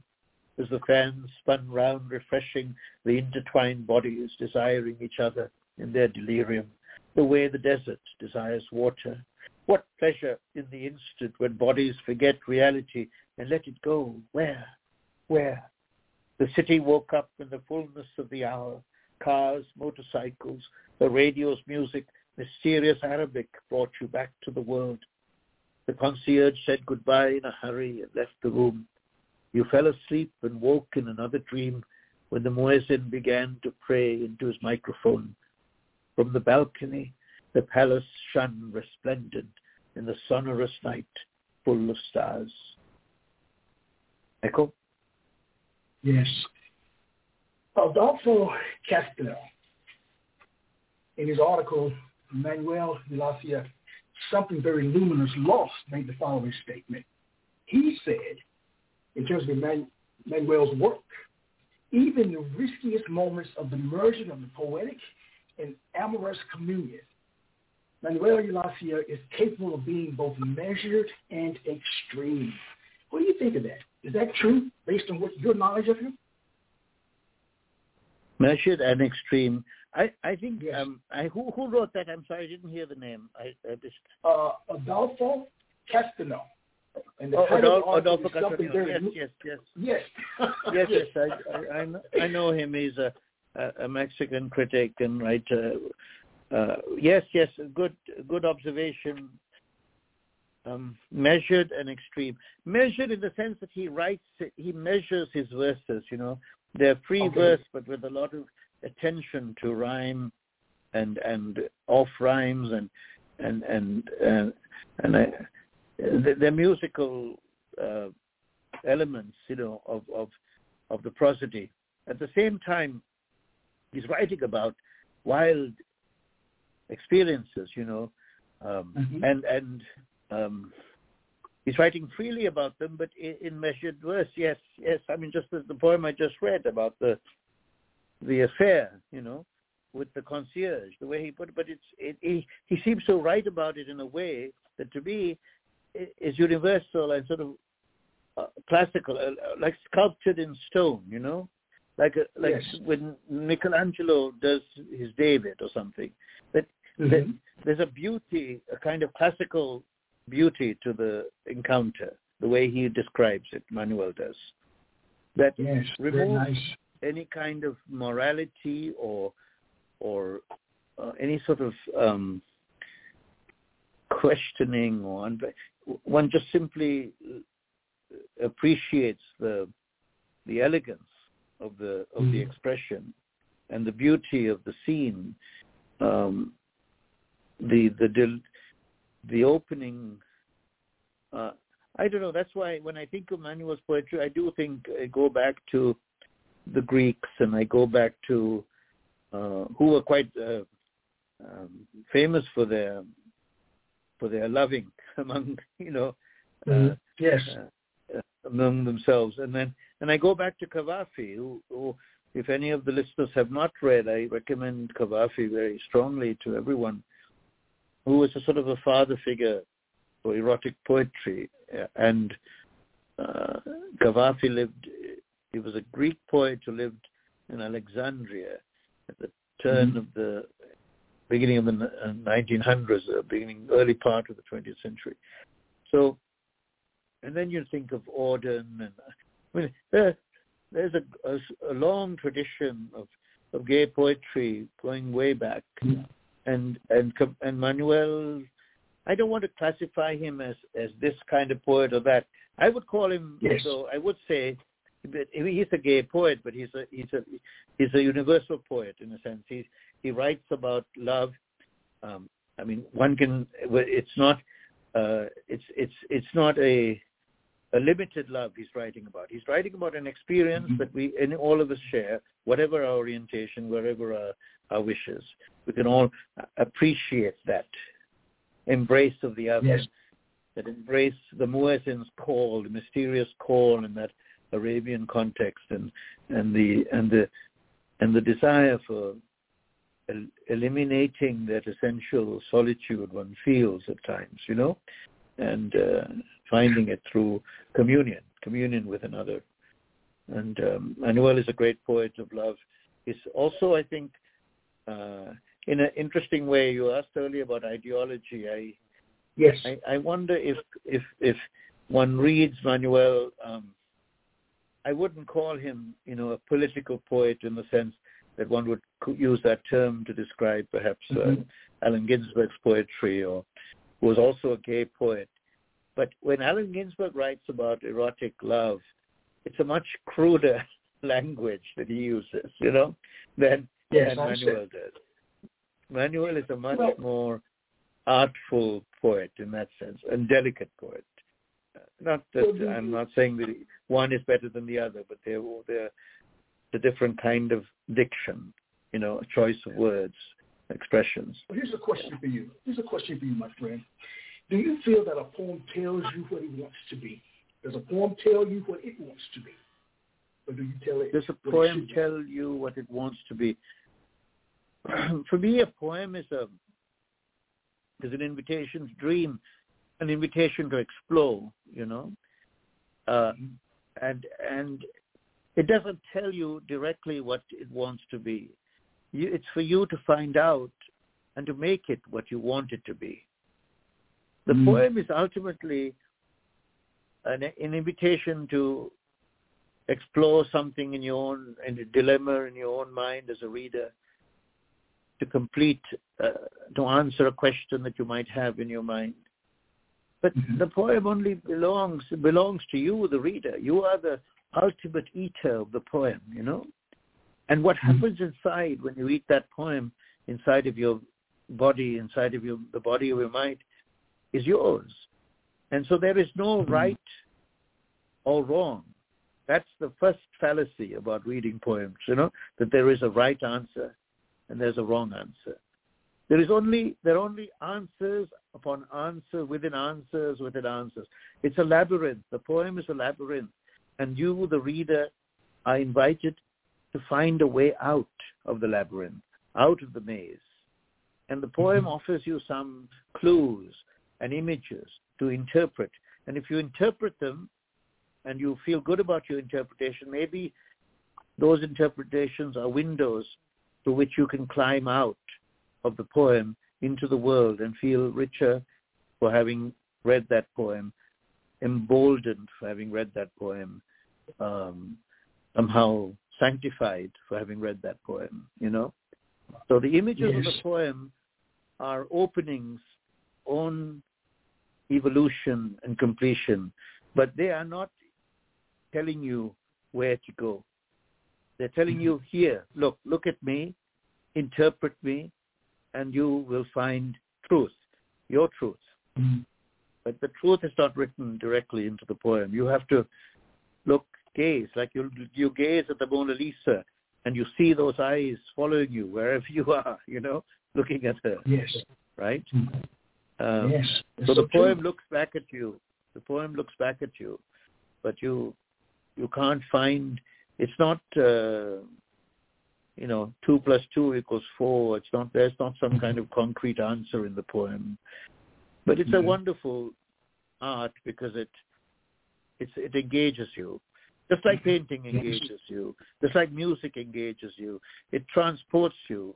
as the fans spun round refreshing the intertwined bodies desiring each other in their delirium, the way the desert desires water. What pleasure in the instant when bodies forget reality and let it go. Where? Where? The city woke up in the fullness of the hour. Cars, motorcycles, the radio's music, mysterious Arabic brought you back to the world. The concierge said goodbye in a hurry and left the room. You fell asleep and woke in another dream when the muezzin began to pray into his microphone. From the balcony, the palace shone resplendent in the sonorous night, full of stars. Echo? Yes. Adolfo Castañón, in his article, Manuel Ulacia, Something Very Luminous Lost, made the following statement. He said, in terms of Manuel's work, even the riskiest moments of the merging of the poetic and amorous communion, Manuel Ulacia is capable of being both measured and extreme. What do you think of that? Is that true based on what your knowledge of him? Measured and extreme. I, I think yes. um, I, who who wrote that? I'm sorry, I didn't hear the name. I, I just uh, Adolfo Castañón. And the oh, Adolfo, Adolfo Castañón. Yes, yes, yes, yes, yes, yes. I, I, I know him. He's a a Mexican critic and writer. Uh, yes, yes, good good observation. Um, measured and extreme. Measured in the sense that he writes, he measures his verses. You know, they're free okay. verse, but with a lot of attention to rhyme and and off rhymes and and and uh, and uh, the, the musical uh, elements, you know, of of of the prosody. At the same time, he's writing about wild experiences, you know, um, mm-hmm. and and um, he's writing freely about them, but in, in, measured verse. Yes, yes. I mean, just as the poem I just read about the the affair, you know, with the concierge, the way he put it. But it's it, he he seems to write about it in a way that to me is universal and sort of uh, classical, uh, like sculptured in stone, you know like a, like yes. when Michelangelo does his David or something. That, mm-hmm. there's a beauty, a kind of classical beauty to the encounter, the way he describes it. Manuel does that yes, removes nice. any kind of morality or or uh, any sort of um, questioning or one just simply appreciates the the elegance of the of mm. the expression and the beauty of the scene, um, the the the opening. Uh, I don't know. That's why when I think of Manuel's poetry, I do think I go back to the Greeks and I go back to uh, who were quite uh, um, famous for their for their loving among you know mm-hmm. yes uh, uh, among themselves and then and I go back to Cavafy who, who if any of the listeners have not read I recommend Cavafy very strongly to everyone who was a sort of a father figure for erotic poetry and uh, Cavafy lived he was a Greek poet who lived in Alexandria at the turn mm-hmm. of the beginning of the 1900s, uh, beginning early part of the 20th century. So, and then you think of Auden, and I mean, there, there's a, a, a, long tradition of, of gay poetry going way back, and and and Manuel. I don't want to classify him as as this kind of poet or that. I would call him. Yes. So I would say he's a gay poet, but he's a he's a he's a universal poet in a sense. He he writes about love. Um, I mean, one can. It's not. Uh, it's it's it's not a a limited love he's writing about. He's writing about an experience mm-hmm. that we and all of us share, whatever our orientation, wherever our, our wishes. We can all appreciate that embrace of the other, yes. that embrace the muezzin's call, the mysterious call, in that Arabian context and and the and the and the desire for el- eliminating that essential solitude one feels at times, you know, and uh, finding it through communion, communion with another. And um, Manuel is a great poet of love. He's also, I think, uh, in an interesting way. You asked earlier about ideology. I yes. I, I wonder if if if one reads Manuel um, I wouldn't call him, you know, a political poet in the sense that one would use that term to describe perhaps uh, mm-hmm. uh, Allen Ginsberg's poetry, or who was also a gay poet. But when Allen Ginsberg writes about erotic love, it's a much cruder language that he uses, you know, than, yes, than Manuel does. Manuel is a much well, more artful poet in that sense, and delicate poet. Uh, not that I'm not saying that one is better than the other, but they're they're the different kind of diction, you know, a choice of words, expressions. Well, here's a question for you. Here's a question for you, my friend. Do you feel that a poem tells you what it wants to be? Does a poem tell you what it wants to be? Or do you tell it? Does a poem tell you what it wants to be? for me, a poem is a is an invitation to dream an invitation to explore, you know, uh, mm-hmm. and and it doesn't tell you directly what it wants to be. You, it's for you to find out and to make it what you want it to be. The mm. poem is ultimately an, an, invitation to explore something in your own, in a dilemma in your own mind as a reader, to complete, uh, to answer a question that you might have in your mind. But mm-hmm. the poem only belongs belongs to you, the reader. You are the ultimate eater of the poem, you know. And what mm-hmm. happens inside when you eat that poem inside of your body, inside of your the body of your mind, is yours. And so there is no mm-hmm. right or wrong. That's the first fallacy about reading poems, you know, that there is a right answer and there's a wrong answer. There is only there are only answers upon answers within answers within answers. It's a labyrinth. The poem is a labyrinth, and you, the reader, are invited to find a way out of the labyrinth, out of the maze. And the poem mm-hmm. offers you some clues and images to interpret. And if you interpret them and you feel good about your interpretation, maybe those interpretations are windows through which you can climb out of the poem into the world and feel richer for having read that poem, emboldened for having read that poem, um, somehow sanctified for having read that poem, you know? So the images yes. of the poem are openings on evolution and completion, but they are not telling you where to go. They're telling you here, look, look at me, interpret me, and you will find truth, your truth. Mm-hmm. But the truth is not written directly into the poem. You have to gaze, like you you gaze at the Mona Lisa, and you see those eyes following you wherever you are. You know, looking at her. Yes. Right. Mm-hmm. Um, yes. So the true. poem looks back at you. The poem looks back at you, but you you can't find. It's not. Uh, you know, two plus two equals four. It's not. There's not some kind of concrete answer in the poem, but it's a Mhm. wonderful art because it it's, it engages you, just like painting engages you, just like music engages you. It transports you.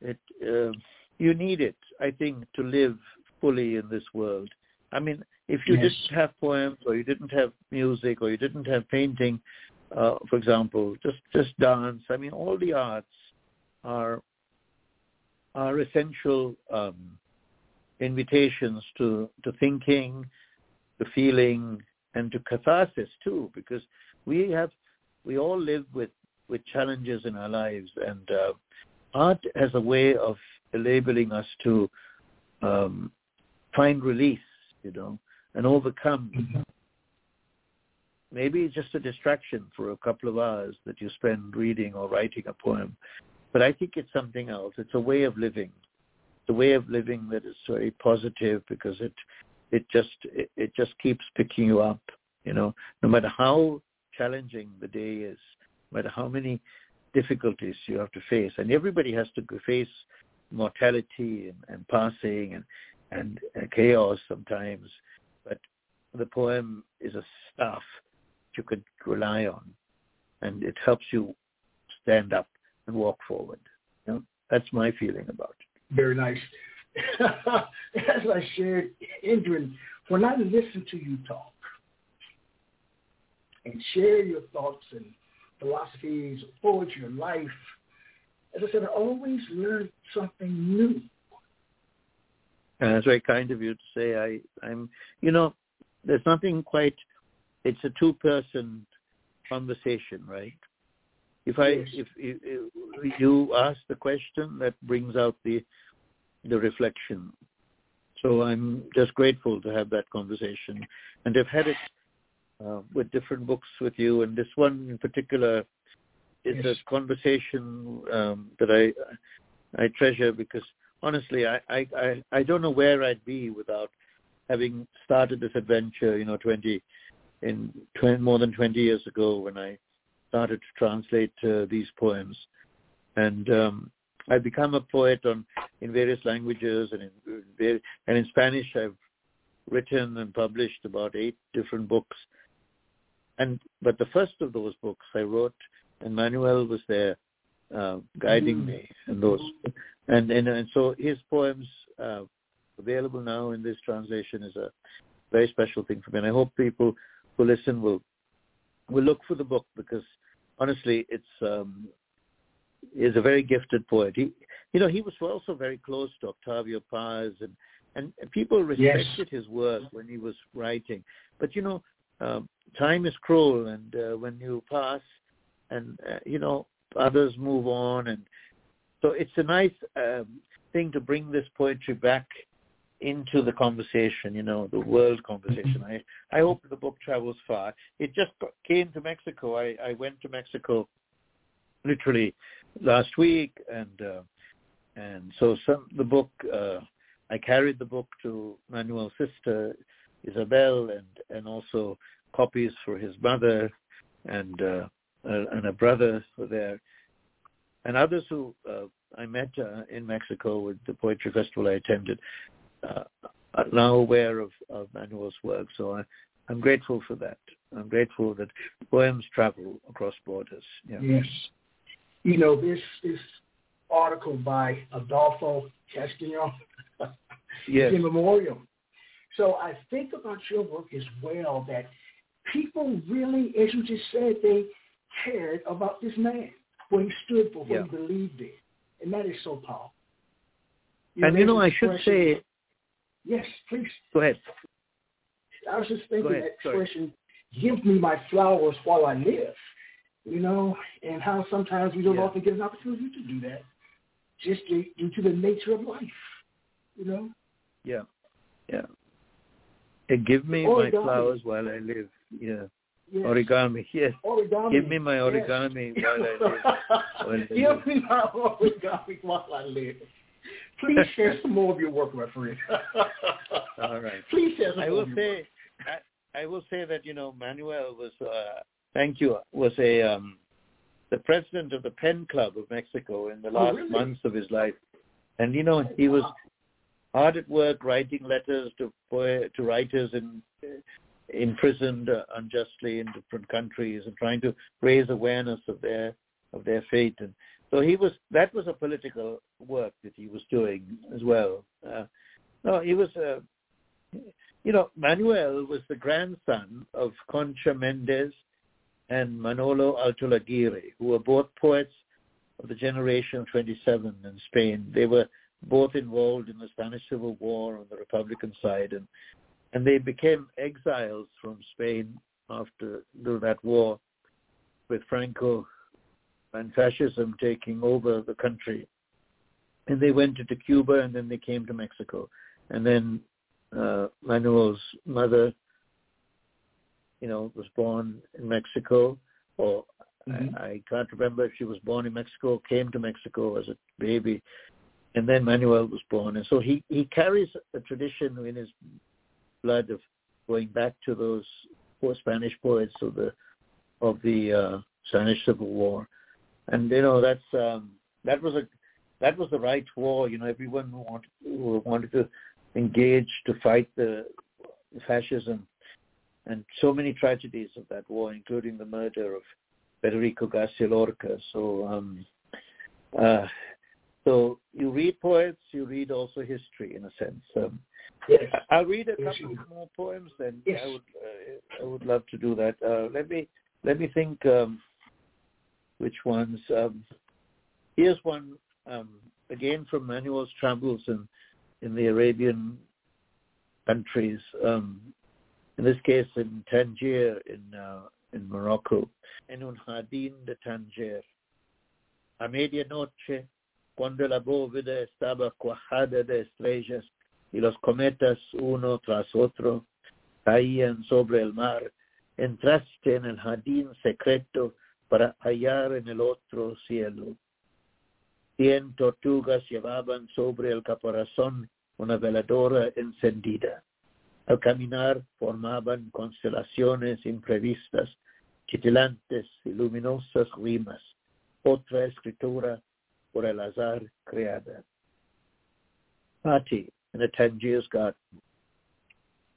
It uh, you need it, I think, to live fully in this world. I mean, if you Yes. didn't have poems or you didn't have music or you didn't have painting, uh, for example, just just dance. I mean, all the arts are are essential um, invitations to to thinking, to feeling, and to catharsis too, because we have we all live with with challenges in our lives, and uh, art has a way of enabling us to um, find release, you know, and overcome maybe it's just a distraction for a couple of hours that you spend reading or writing a poem. But I think it's something else. It's a way of living. A way of living that is very positive because it it just it, it just keeps picking you up, you know, no matter how challenging the day is, no matter how many difficulties you have to face. And everybody has to face mortality and, and passing and, and, and chaos sometimes. But the poem is a staff you could rely on, and it helps you stand up and walk forward. You know? That's my feeling about it. Very nice. As I shared, Indran, when I listen to you talk and share your thoughts and philosophies, poetry, and life, as I said, I always learn something new. And it's very kind of you to say I, I'm, you know, there's nothing quite, it's a two-person conversation, right? If I, Yes. if, if, if you ask the question, that brings out the, the reflection. So I'm just grateful to have that conversation, and I've had it uh, with different books with you, and this one in particular is Yes. a conversation um, that I I treasure because honestly, I, I I I don't know where I'd be without having started this adventure. You know, twenty in 20, more than twenty years ago when I started to translate uh, these poems, and um, I've become a poet on in various languages and in and in Spanish I've written and published about eight different books. And but the first of those books I wrote, and Manuel was there uh, guiding Mm. me, and those, and and, and so his poems uh, available now in this translation is a very special thing for me. And I hope people who listen will will look for the book because honestly, it's um, is a very gifted poet. He, you know, he was also very close to Octavio Paz, and and people respected his work when he was writing. But you know, um, time is cruel, and uh, when you pass, and uh, you know, others move on, and so it's a nice um, thing to bring this poetry back into the conversation, you know, the world conversation. I I hope the book travels far. It just got- came to Mexico. I I went to Mexico literally last week, and uh, and so some the book uh, I carried the book to Manuel's sister Isabel, and and also copies for his mother, and uh, and a brother were there, and others who uh, I met uh, in Mexico with the poetry festival I attended. Uh, are now aware of, of Manuel's work, so I, I'm grateful for that. I'm grateful that poems travel across borders. Yeah. Yes. You know, this this article by Adolfo Castañón Yes. in memoriam. So I think about your work as well that people really, as you just said, they cared about this man, what he stood for, what Yeah. he believed in. And that is so powerful. And you know, I should say, Yes, please. go ahead. I was just thinking ahead, that sorry. expression, give me my flowers while I live, you know, and how sometimes we don't Yeah. often get an opportunity to do that just due to the nature of life, you know. Yeah. Yeah. Hey, give me my flowers while I live. Yeah. Yes. Origami. Yes. Origami. Give me my yes. origami while I live. While I live. Give me my origami while I live. Please share some more of your work, my friend. All right. Please share some I more will of your say, I, I will say that you know Manuel was, uh, thank you, was a um, the president of the Pen Club of Mexico in the Oh, last really? months of his life, and you know he was. Hard at work writing letters to to writers in imprisoned uh, unjustly in different countries and trying to raise awareness of their of their fate. And so he was that was a political work that he was doing as well. Uh, no he was uh, you know Manuel was the grandson of Concha Mendez and Manolo Altolaguirre who were both poets of the generation of 27 in Spain. They were both involved in the Spanish Civil War on the Republican side and and they became exiles from Spain after that war with Franco and fascism taking over the country. And they went into Cuba and then they came to Mexico. And then uh, Manuel's mother, you know, was born in Mexico or Mhm. I, I can't remember if she was born in Mexico, came to Mexico as a baby, and then Manuel was born. And so he, he carries a tradition in his blood of going back to those poor Spanish poets of the of the uh, Spanish Civil War, and you know that's um, that was a that was the right war. You know, everyone wanted wanted to engage to fight the fascism, and so many tragedies of that war, including the murder of Federico Garcia Lorca. So. Um, uh, so you read poets, you read also history in a sense. Um, Yes. I'll read a couple more poems, and Yes. I would uh, I would love to do that. Uh, let me let me think um, which ones. Um, here's one um, again from Manuel's travels in in the Arabian countries. Um, in this case, in Tangier, in uh, in Morocco, en un jardín de Tangier. A medianoche, cuando la bóveda estaba cuajada de estrellas y los cometas uno tras otro caían sobre el mar, entraste en el jardín secreto para hallar en el otro cielo. Cien tortugas llevaban sobre el caparazón una veladora encendida. Al caminar formaban constelaciones imprevistas, titilantes y luminosas rimas, otra escritura por el azar creada. Party in a Tangier's garden.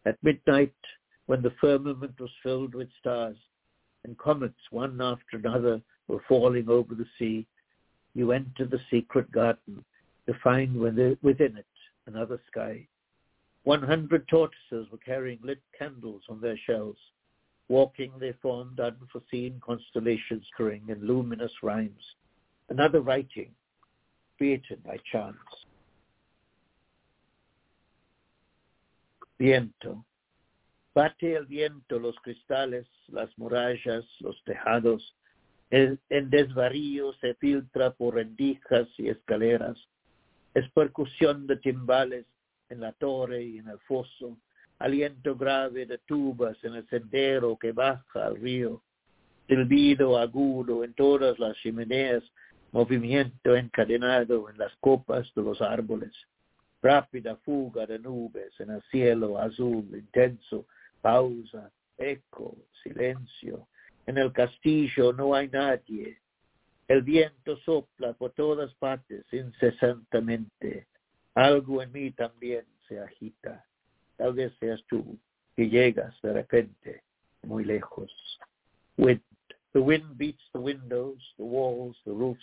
At midnight, when the firmament was filled with stars, and comets one after another were falling over the sea, you entered the secret garden to find within it another sky. One hundred tortoises were carrying lit candles on their shells. Walking, they formed unforeseen constellations, string in luminous rhymes. Another writing created by chance. Viento. Bate el viento los cristales, las murallas, los tejados. El, en desvarío se filtra por rendijas y escaleras. Es percusión de timbales en la torre y en el foso. Aliento grave de tubas en el sendero que baja al río. Silbido agudo en todas las chimeneas. Movimiento encadenado en las copas de los árboles. Rápida fuga de nubes en el cielo azul intenso. Pausa, eco, silencio. En el castillo no hay nadie. El viento sopla por todas partes incesantemente. Algo en mí también se agita. Tal vez seas tú que llegas de repente muy lejos. The wind beats the windows, the walls, the roofs.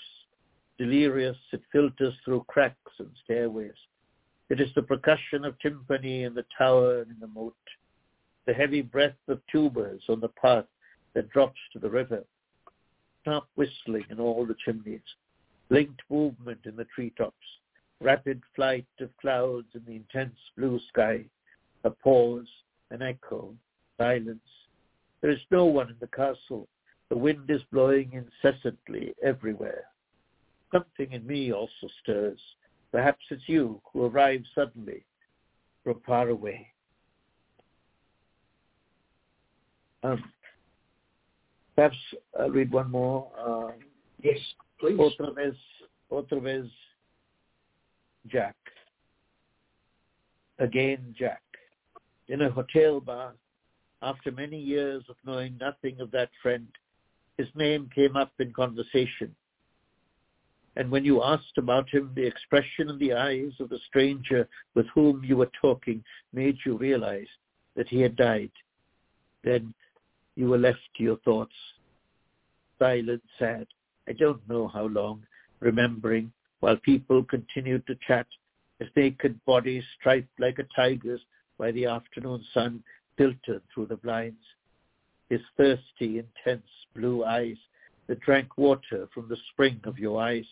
Delirious, it filters through cracks and stairways. It is the percussion of timpani in the tower and in the moat. The heavy breath of tubers on the path that drops to the river. Sharp whistling in all the chimneys. Linked movement in the treetops. Rapid flight of clouds in the intense blue sky. A pause, an echo, silence. There is no one in the castle. The wind is blowing incessantly everywhere. Something in me also stirs. Perhaps it's you who arrive suddenly from far away. Um, perhaps I'll read one more. Uh, yes, please. Otra vez, otra vez, Jack. Again, Jack. In a hotel bar, after many years of knowing nothing of that friend, his name came up in conversation. And when you asked about him, the expression in the eyes of the stranger with whom you were talking made you realize that he had died. Then you were left to your thoughts, silent, sad, I don't know how long, remembering while people continued to chat as naked bodies striped like a tiger's by the afternoon sun filtered through the blinds. His thirsty, intense blue eyes that drank water from the spring of your eyes,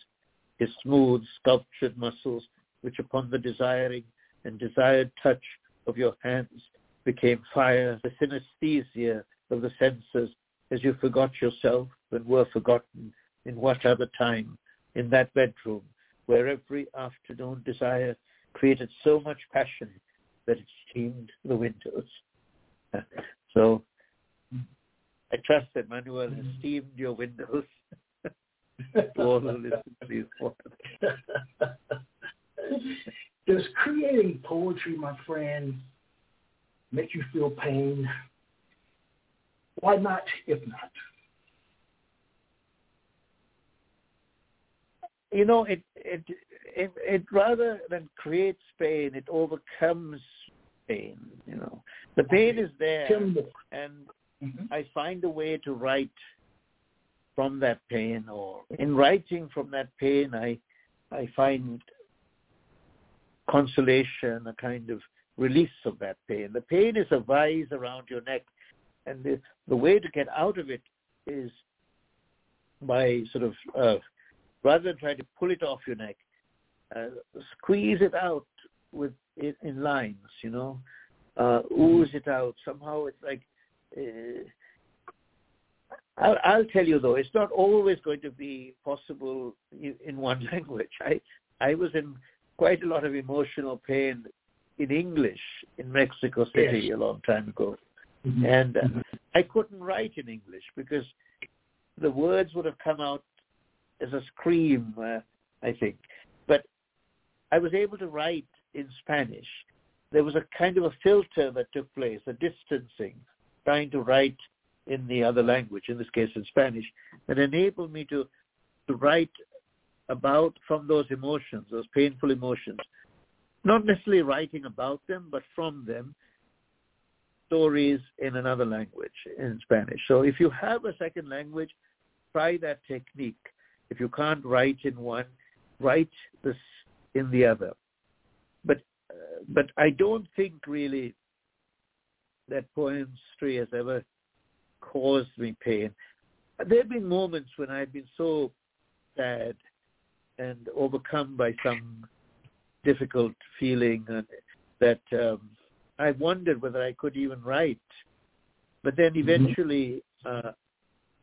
his smooth, sculptured muscles, which upon the desiring and desired touch of your hands became fire, the synesthesia of the senses as you forgot yourself and were forgotten in what other time in that bedroom where every afternoon desire created so much passion that it steamed the windows. so I trust that Manuel has steamed your windows to all who listen to these Does creating poetry, my friend, make you feel pain? Why not, if not? You know, it it it, it rather than creates pain, it overcomes pain. You know, the pain is there, and mm-hmm. I find a way to write from that pain, or in writing from that pain, I I find consolation, a kind of release of that pain. The pain is a vise around your neck, and the, the way to get out of it is by sort of, uh, rather than trying to pull it off your neck, uh, squeeze it out with it in lines, you know, uh, ooze it out. Somehow it's like, I'll, I'll tell you though, it's not always going to be possible in one language. I, I was in quite a lot of emotional pain in English in Mexico City yes. a long time ago. Mm-hmm. And uh, mm-hmm. I couldn't write in English because the words would have come out as a scream, uh, I think. But I was able to write in Spanish. There was a kind of a filter that took place, a distancing, trying to write in the other language, in this case in Spanish, that enabled me to, to write about from those emotions, those painful emotions, not necessarily writing about them, but from them, stories in another language, in Spanish. So if you have a second language, try that technique. If you can't write in one, write this in the other. But uh, but I don't think really that poetry has ever caused me pain. There have been moments when I've been so sad and overcome by some difficult feeling that um, I wondered whether I could even write. But then mm-hmm. eventually, uh,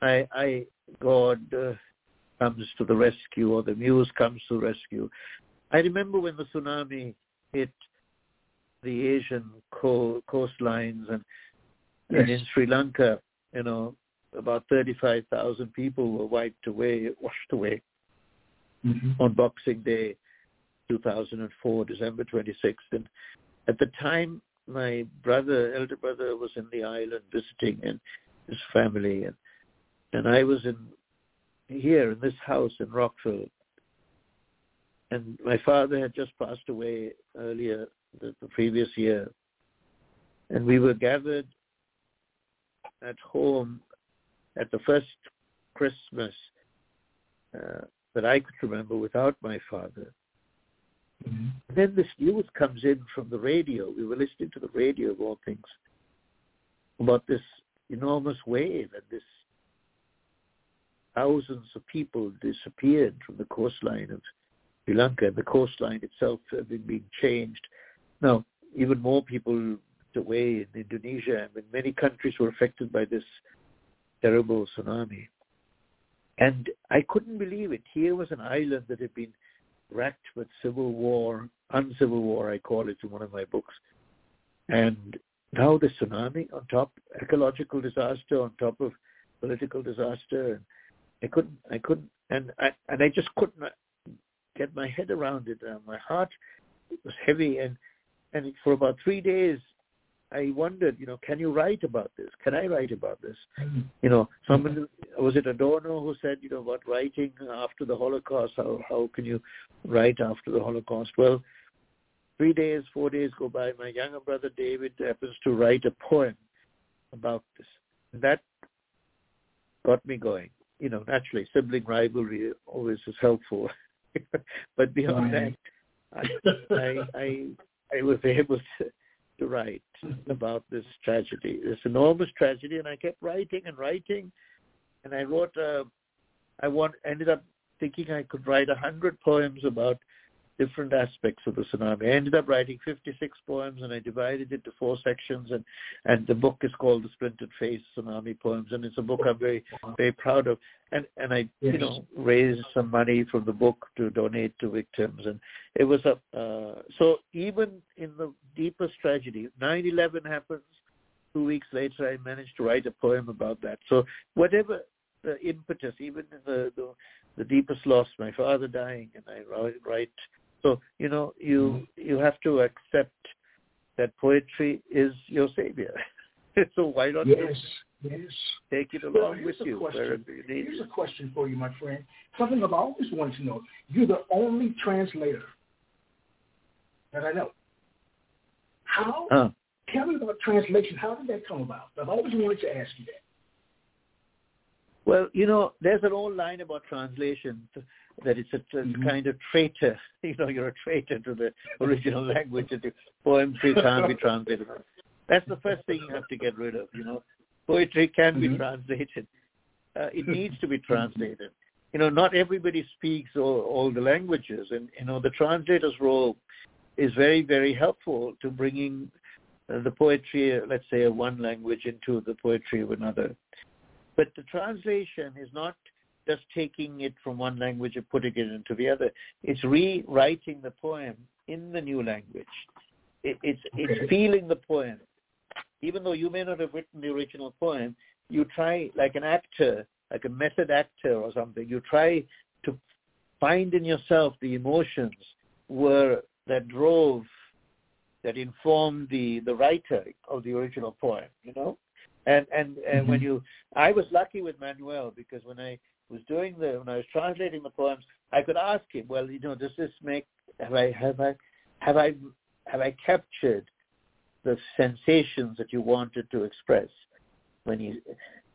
I, I God uh, comes to the rescue, or the muse comes to the rescue. I remember when the tsunami hit the Asian co- coastlines and, yes. and in Sri Lanka, you know, about 35,000 people were wiped away, washed away mm-hmm. on Boxing Day 2004, December 26th. And at the time, my brother, elder brother, was in the island visiting and his family, and and I was in here in this house in Rockville, and my father had just passed away earlier the, the previous year, and we were gathered at home at the first Christmas uh, that I could remember without my father. Mm-hmm. Then this news comes in from the radio. We were listening to the radio of all things about this enormous wave and this thousands of people disappeared from the coastline of Sri Lanka and the coastline itself having been changed. Now, even more people away in Indonesia, and many countries were affected by this terrible tsunami. And I couldn't believe it. Here was an island that had been racked with civil war, uncivil war, I call it in one of my books. And now the tsunami on top, ecological disaster on top of political disaster. And I couldn't, I couldn't, and I, and I just couldn't get my head around it. Uh, my heart was heavy, and and for about three days, I wondered, you know, can you write about this? Can I write about this? You know, someone was it Adorno who said, you know, about writing after the Holocaust? How how can you write after the Holocaust? Well, three days, four days go by. My younger brother David happens to write a poem about this. And that got me going. You know, naturally, sibling rivalry always is helpful. but beyond that, I, I, I, I was able to, to write about this tragedy, this enormous tragedy, and I kept writing and writing, and I wrote. Uh, I want ended up thinking I could write a hundred poems about different aspects of the tsunami. I ended up writing 56 poems and I divided it into four sections and, and the book is called The Splintered Face Tsunami Poems and it's a book I'm very, very proud of. And, and I, yes. you know, raised some money from the book to donate to victims and it was a, uh, so even in the deepest tragedy, 9-11 happens, two weeks later I managed to write a poem about that. So whatever the impetus, even in the, the the deepest loss, my father dying, and I write so you know you mm-hmm. you have to accept that poetry is your savior. so why not yes, yes. take it along well, with you question. you need Here's a question for you, my friend. Something I've always wanted to know. You're the only translator that I know. How? Tell me about translation. How did that come about? I've always wanted to ask you that. Well, you know, there's an old line about translation that it's a, a mm-hmm. kind of traitor. You know, you're a traitor to the original language that your poetry can't be translated. That's the first thing you have to get rid of. You know, poetry can mm-hmm. be translated. Uh, it needs to be translated. You know, not everybody speaks all, all the languages, and you know, the translator's role is very, very helpful to bringing uh, the poetry, let's say, of one language into the poetry of another. But the translation is not just taking it from one language and putting it into the other. It's rewriting the poem in the new language. It, it's okay. it's feeling the poem. Even though you may not have written the original poem, you try like an actor, like a method actor or something. You try to find in yourself the emotions were that drove, that informed the the writer of the original poem. You know. And and, and mm-hmm. when you, I was lucky with Manuel because when I was doing the when I was translating the poems, I could ask him, well, you know, does this make have I have I have I have I captured the sensations that you wanted to express when you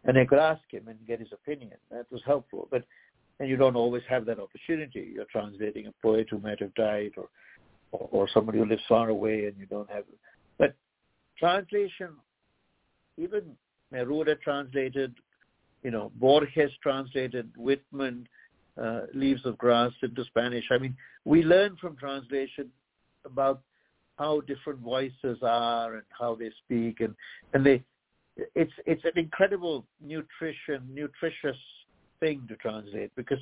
and I could ask him and get his opinion. That was helpful. But and you don't always have that opportunity. You're translating a poet who might have died or or, or somebody who lives far away and you don't have but translation even Neruda translated you know, Borges translated Whitman, uh, Leaves of Grass into Spanish. I mean, we learn from translation about how different voices are and how they speak, and and they, it's it's an incredible nutrition, nutritious thing to translate because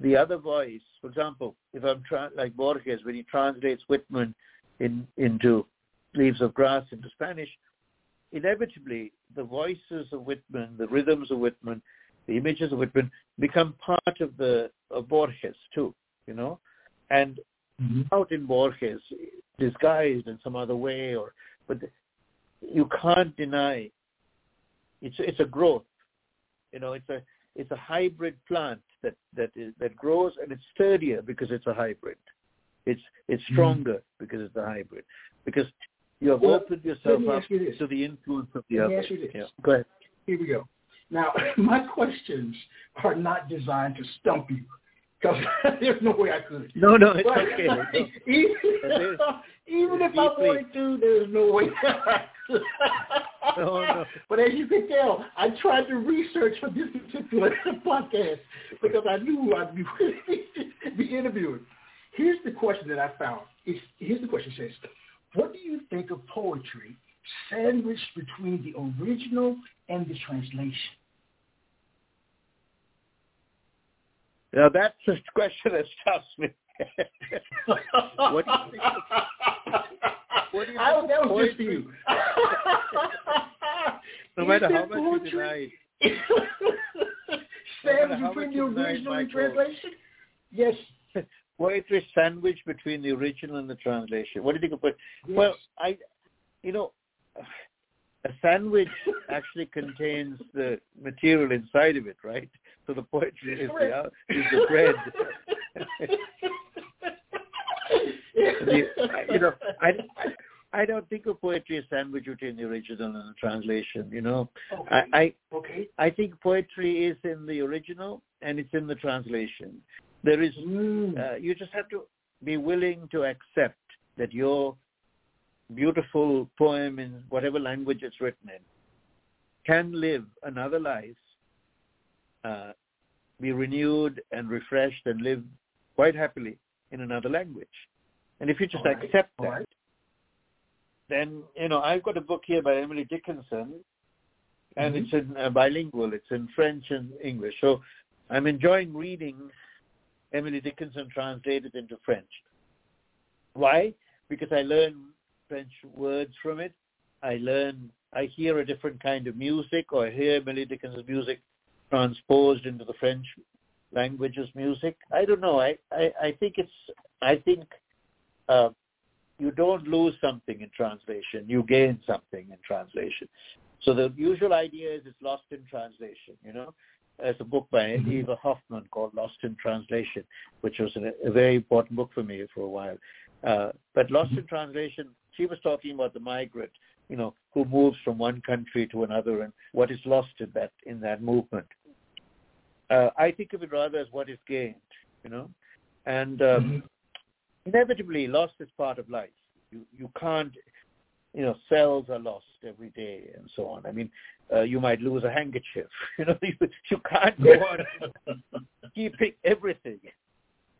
the other voice, for example, if I'm tra- like Borges when he translates Whitman in into Leaves of Grass into Spanish, inevitably the voices of Whitman, the rhythms of Whitman, the images of Whitman become part of the of Borges too, you know, and mm-hmm. out in Borges, disguised in some other way, or but you can't deny it's it's a growth, you know, it's a it's a hybrid plant that that is that grows and it's sturdier because it's a hybrid. It's it's mm-hmm. stronger mm-hmm. because it's a hybrid. Because you have well, opened yourself up you to the influence of the other. Yeah. Go ahead. Here we go. Now, my questions are not designed to stump you because there's no way I could. No, no, it's but, okay. No. even, even if I wanted to, there's no way. no, no. But as you can tell, I tried to research for this particular podcast because I knew I'd be, be interviewing. Here's the question that I found. It's, here's the question. It says, what do you think of poetry sandwiched between the original and the translation? Now that's a question that stops me. what do you think? What do you think I, that was poetry, just you. no matter how much you deny, Sandwiched how between much the you deny original and my poem. translation? Yes. Poetry sandwiched between the original and the translation. What do you think of poetry? yes. Well, I, you know, a sandwich actually contains the material inside of it, right? So the poetry is the, out- is the bread. The- you know, I, I, don't think of poetry as sandwich between the original and the translation. You know, okay. I, I, okay. I think poetry is in the original and it's in the translation. There is, Mm. uh, you just have to be willing to accept that your beautiful poem in whatever language it's written in can live another life, uh, be renewed and refreshed and live quite happily in another language. And if you just right. accept that, right. then you know I've got a book here by Emily Dickinson, and Mhm. it's in uh, bilingual. It's in French and English. So I'm enjoying reading Emily Dickinson translated into French. Why? Because I learn French words from it. I learn. I hear a different kind of music, or I hear Emily Dickinson's music transposed into the French language's music. I don't know. I I, I think it's. I think. Uh, you don't lose something in translation. You gain something in translation. So the usual idea is it's lost in translation, you know. There's a book by Mhm. Eva Hoffman called Lost in Translation, which was a, a very important book for me for a while. Uh, but Lost in Translation, she was talking about the migrant, you know, who moves from one country to another and what is lost in that in that movement. Uh, I think of it rather as what is gained, you know, and um, Mhm. inevitably loss is part of life. You you can't, you know, cells are lost every day and so on. I mean, uh, you might lose a handkerchief. You know, you, you can't go on keeping everything.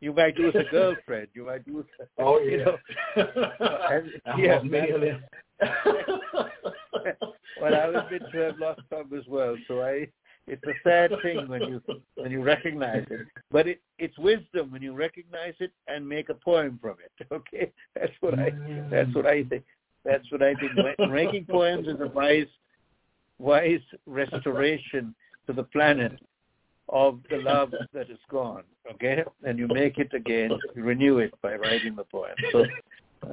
You might lose a girlfriend. You might lose. Oh you yeah. know, and- yeah, lost many of them. well, I was been to have lost some as well. So I, it's a sad thing when you when you recognize it. But it it's wisdom when you recognize it and make a poem from it. Okay, that's what I that's what I think. That's what I think. Making poems is a wise wise restoration to the planet of the love that is gone. Okay, and you make it again, you renew it by writing the poem. So,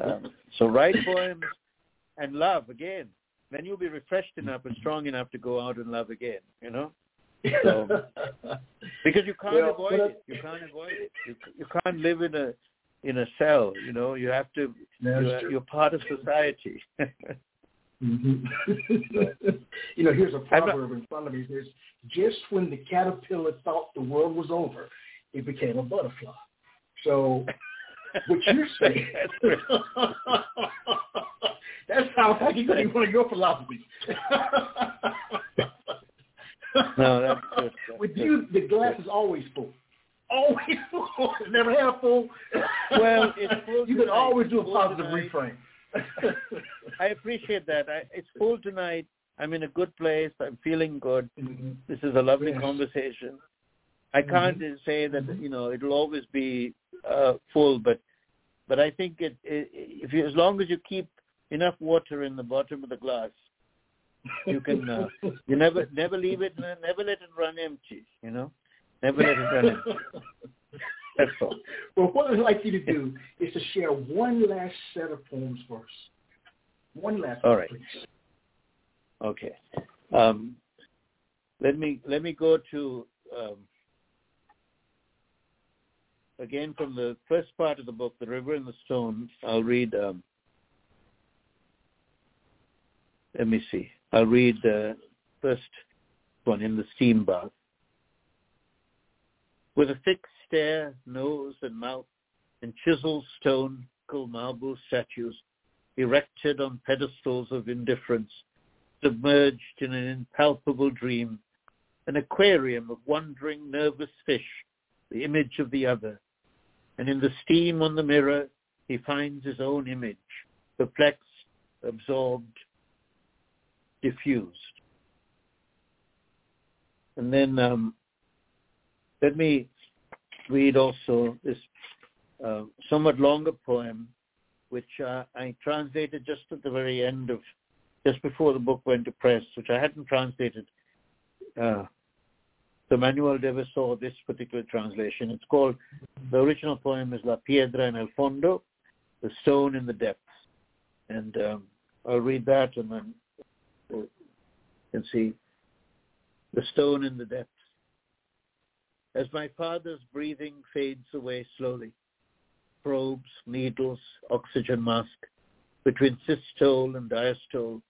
um, so write poems and love again. Then you'll be refreshed enough and strong enough to go out and love again. You know, So- because you can't Well, avoid it. You can't avoid it. You you can't live in a in a cell. You know, you have to. You're, you're part of society. Mhm. you know, here's a proverb in front of me. It says, just when the caterpillar thought the world was over, it became a butterfly. So what you're saying, That's sounds like you're one of your philosophies. No, that's good. That's With you, the glass is always full. Always full. Never half full. Well, it's full You can always do a positive tonight. reframe. I appreciate that. I, it's full tonight. I'm in a good place. I'm feeling good. Mhm. This is a lovely Yes. conversation. I can't say that Mhm. you know it'll always be uh, full, but but I think it, it if you as long as you keep enough water in the bottom of the glass, you can uh, you never never leave it never let it run empty. You know, never let it run empty. That's all. Well, what I'd like you to do is to share one last set of poems for us. One last All one, right. please. Okay. Um, let me let me go to um, again from the first part of the book, "The River and the Stone." I'll read. Um, let me see. I'll read the first one in the steam bath. With a thick stare, nose and mouth, and chiseled stone, marble statues, erected on pedestals of indifference, submerged in an impalpable dream, an aquarium of wandering, nervous fish, the image of the other. And in the steam on the mirror, he finds his own image, perplexed, absorbed, diffused. And then um, let me read also this uh, somewhat longer poem, which uh, I translated just at the very end of, just before the book went to press, which I hadn't translated. Uh, the Manuel never saw this particular translation. It's called, the original poem is La Piedra en el Fondo, The Stone in the Depths. And um, I'll read that and then you can see the stone in the depths. As my father's breathing fades away slowly, probes, needles, oxygen mask, between systole and diastole,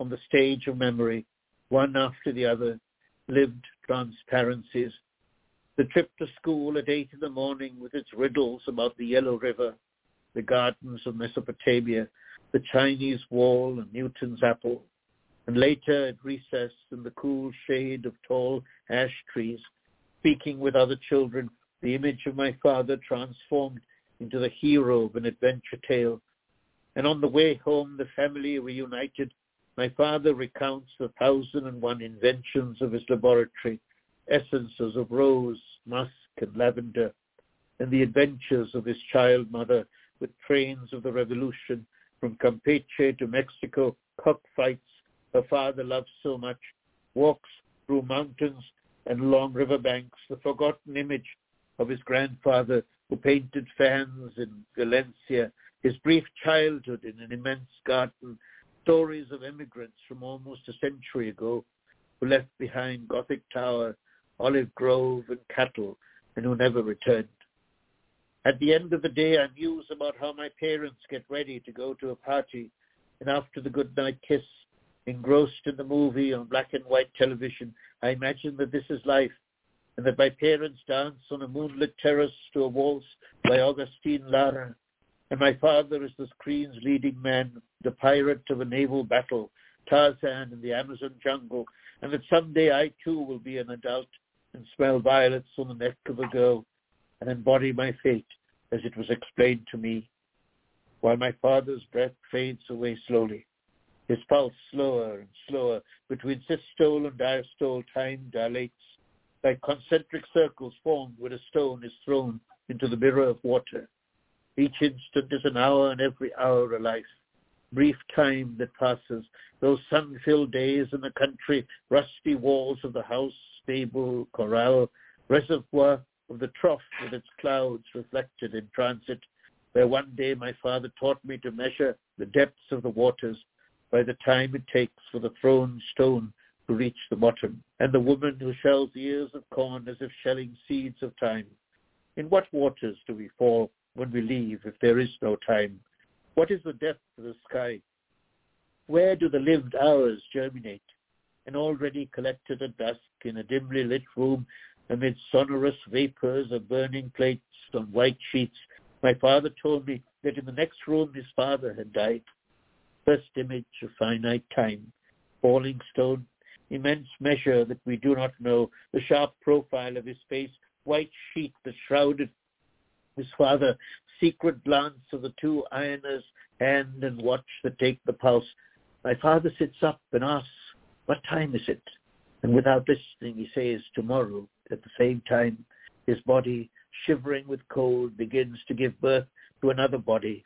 on the stage of memory, one after the other, lived transparencies. The trip to school at eight in the morning with its riddles about the Yellow River, the gardens of Mesopotamia, the Chinese wall and Newton's apple, and later at recess in the cool shade of tall ash trees, speaking with other children, the image of my father transformed into the hero of an adventure tale. And on the way home, the family reunited. My father recounts the thousand and one inventions of his laboratory, essences of rose, musk, and lavender, and the adventures of his child mother with trains of the revolution from Campeche to Mexico, cockfights her father loves so much, walks through mountains and along riverbanks, the forgotten image of his grandfather who painted fans in Valencia, his brief childhood in an immense garden, stories of immigrants from almost a century ago who left behind Gothic Tower, olive grove, and cattle, and who never returned. At the end of the day, I muse about how my parents get ready to go to a party, and after the goodnight kiss, engrossed in the movie on black and white television, I imagine that this is life, and that my parents dance on a moonlit terrace to a waltz by Agustin Lara, and my father is the screen's leading man, the pirate of a naval battle, Tarzan in the Amazon jungle, and that someday I too will be an adult and smell violets on the neck of a girl and embody my fate as it was explained to me, while my father's breath fades away slowly. His pulse slower and slower. Between systole and diastole, time dilates, like concentric circles formed when a stone is thrown into the mirror of water. Each instant is an hour and every hour a life. Brief time that passes, those sun-filled days in the country, rusty walls of the house, stable, corral, reservoir, of the trough with its clouds reflected in transit, where one day my father taught me to measure the depths of the waters by the time it takes for the thrown stone to reach the bottom, and the woman who shells ears of corn as if shelling seeds of time. In what waters do we fall when we leave if there is no time? What is the depth of the sky? Where do the lived hours germinate? And already collected at dusk in a dimly lit room amid sonorous vapors of burning plates on white sheets, my father told me that in the next room his father had died. First image of finite time, falling stone, immense measure that we do not know, the sharp profile of his face, white sheet that shrouded his father, secret glance of the two ironers, hand and watch that take the pulse. My father sits up and asks, what time is it? And without listening, he says, tomorrow. At the same time, his body, shivering with cold, begins to give birth to another body,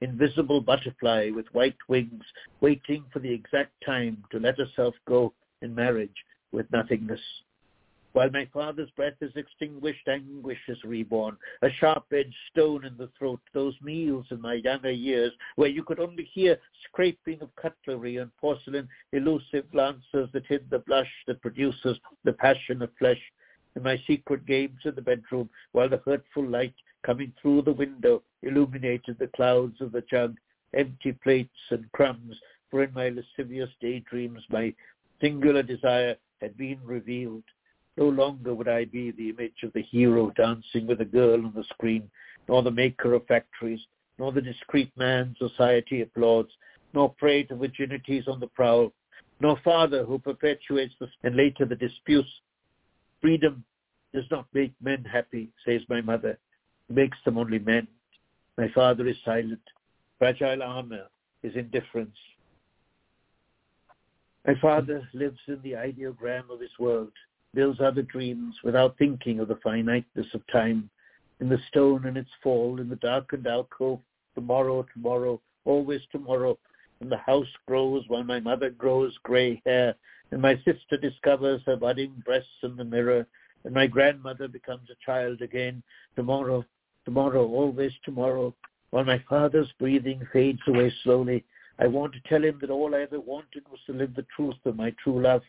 invisible butterfly with white wings, waiting for the exact time to let herself go in marriage with nothingness. While my father's breath is extinguished, anguish is reborn, a sharp-edged stone in the throat, those meals in my younger years where you could only hear scraping of cutlery and porcelain, elusive glances that hid the blush that produces the passion of flesh, in my secret games in the bedroom while the hurtful light coming through the window illuminated the clouds of the jug, empty plates and crumbs, for in my lascivious daydreams my singular desire had been revealed. No longer would I be the image of the hero dancing with a girl on the screen, nor the maker of factories, nor the discreet man society applauds, nor prey to virginities on the prowl, nor father who perpetuates the, and later the disputes Freedom does not make men happy, says my mother. Makes them only men. My father is silent. Fragile armor is indifference. My father lives in the ideogram of his world, builds other dreams without thinking of the finiteness of time, in the stone and its fall, in the darkened alcove, tomorrow, tomorrow, always tomorrow, and the house grows while my mother grows grey hair, and my sister discovers her budding breasts in the mirror, and my grandmother becomes a child again, tomorrow, tomorrow, always tomorrow, while my father's breathing fades away slowly. I want to tell him that all I ever wanted was to live the truth of my true love.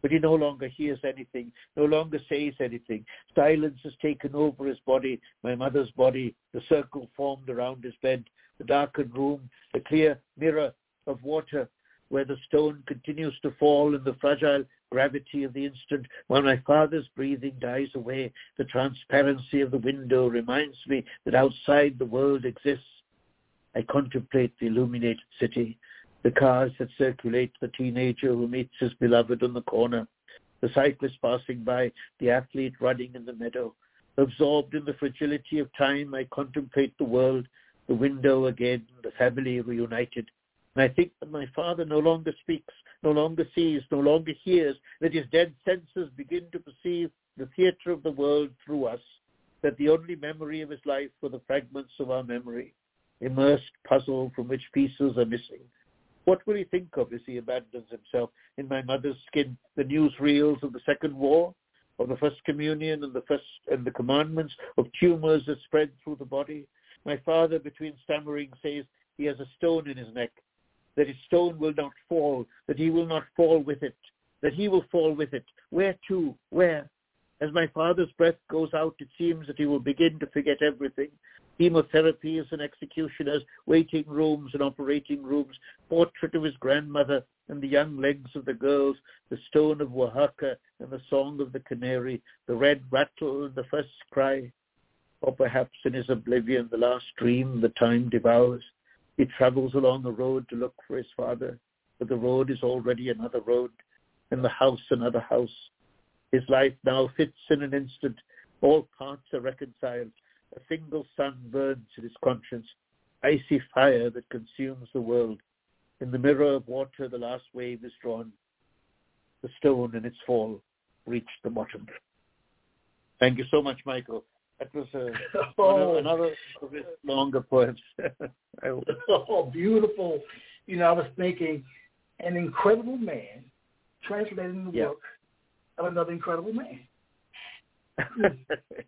But he no longer hears anything, no longer says anything. Silence has taken over his body, my mother's body, the circle formed around his bed, the darkened room, the clear mirror of water where the stone continues to fall in the fragile gravity of the instant while my father's breathing dies away. The transparency of the window reminds me that outside the world exists. I contemplate the illuminated city, the cars that circulate, the teenager who meets his beloved on the corner, the cyclist passing by, the athlete running in the meadow. Absorbed in the fragility of time, I contemplate the world, the window again, the family reunited. And I think that my father no longer speaks, no longer sees, no longer hears, that his dead senses begin to perceive the theatre of the world through us, that the only memory of his life were the fragments of our memory, immersed puzzle from which pieces are missing. What will he think of as he abandons himself in my mother's skin, the newsreels of the Second War, of the First Communion and the First and the Commandments, of tumors that spread through the body? My father, between stammering, says he has a stone in his neck, that his stone will not fall, that he will not fall with it, that he will fall with it. Where to? Where? As my father's breath goes out, it seems that he will begin to forget everything. Chemotherapies and executioners, waiting rooms and operating rooms, portrait of his grandmother and the young legs of the girls, the stone of Oaxaca and the song of the canary, the red rattle and the first cry. Or perhaps in his oblivion, the last dream the time devours. He travels along a road to look for his father, but the road is already another road, and the house another house. His life now fits in an instant. All parts are reconciled. A single sun burns in his conscience, icy fire that consumes the world. In the mirror of water, the last wave is drawn. The stone in its fall reached the bottom. Thank you so much, Michael. That was a, oh. another of his longer poems. oh, beautiful. You know, I was thinking, an incredible man translating the work of another incredible man.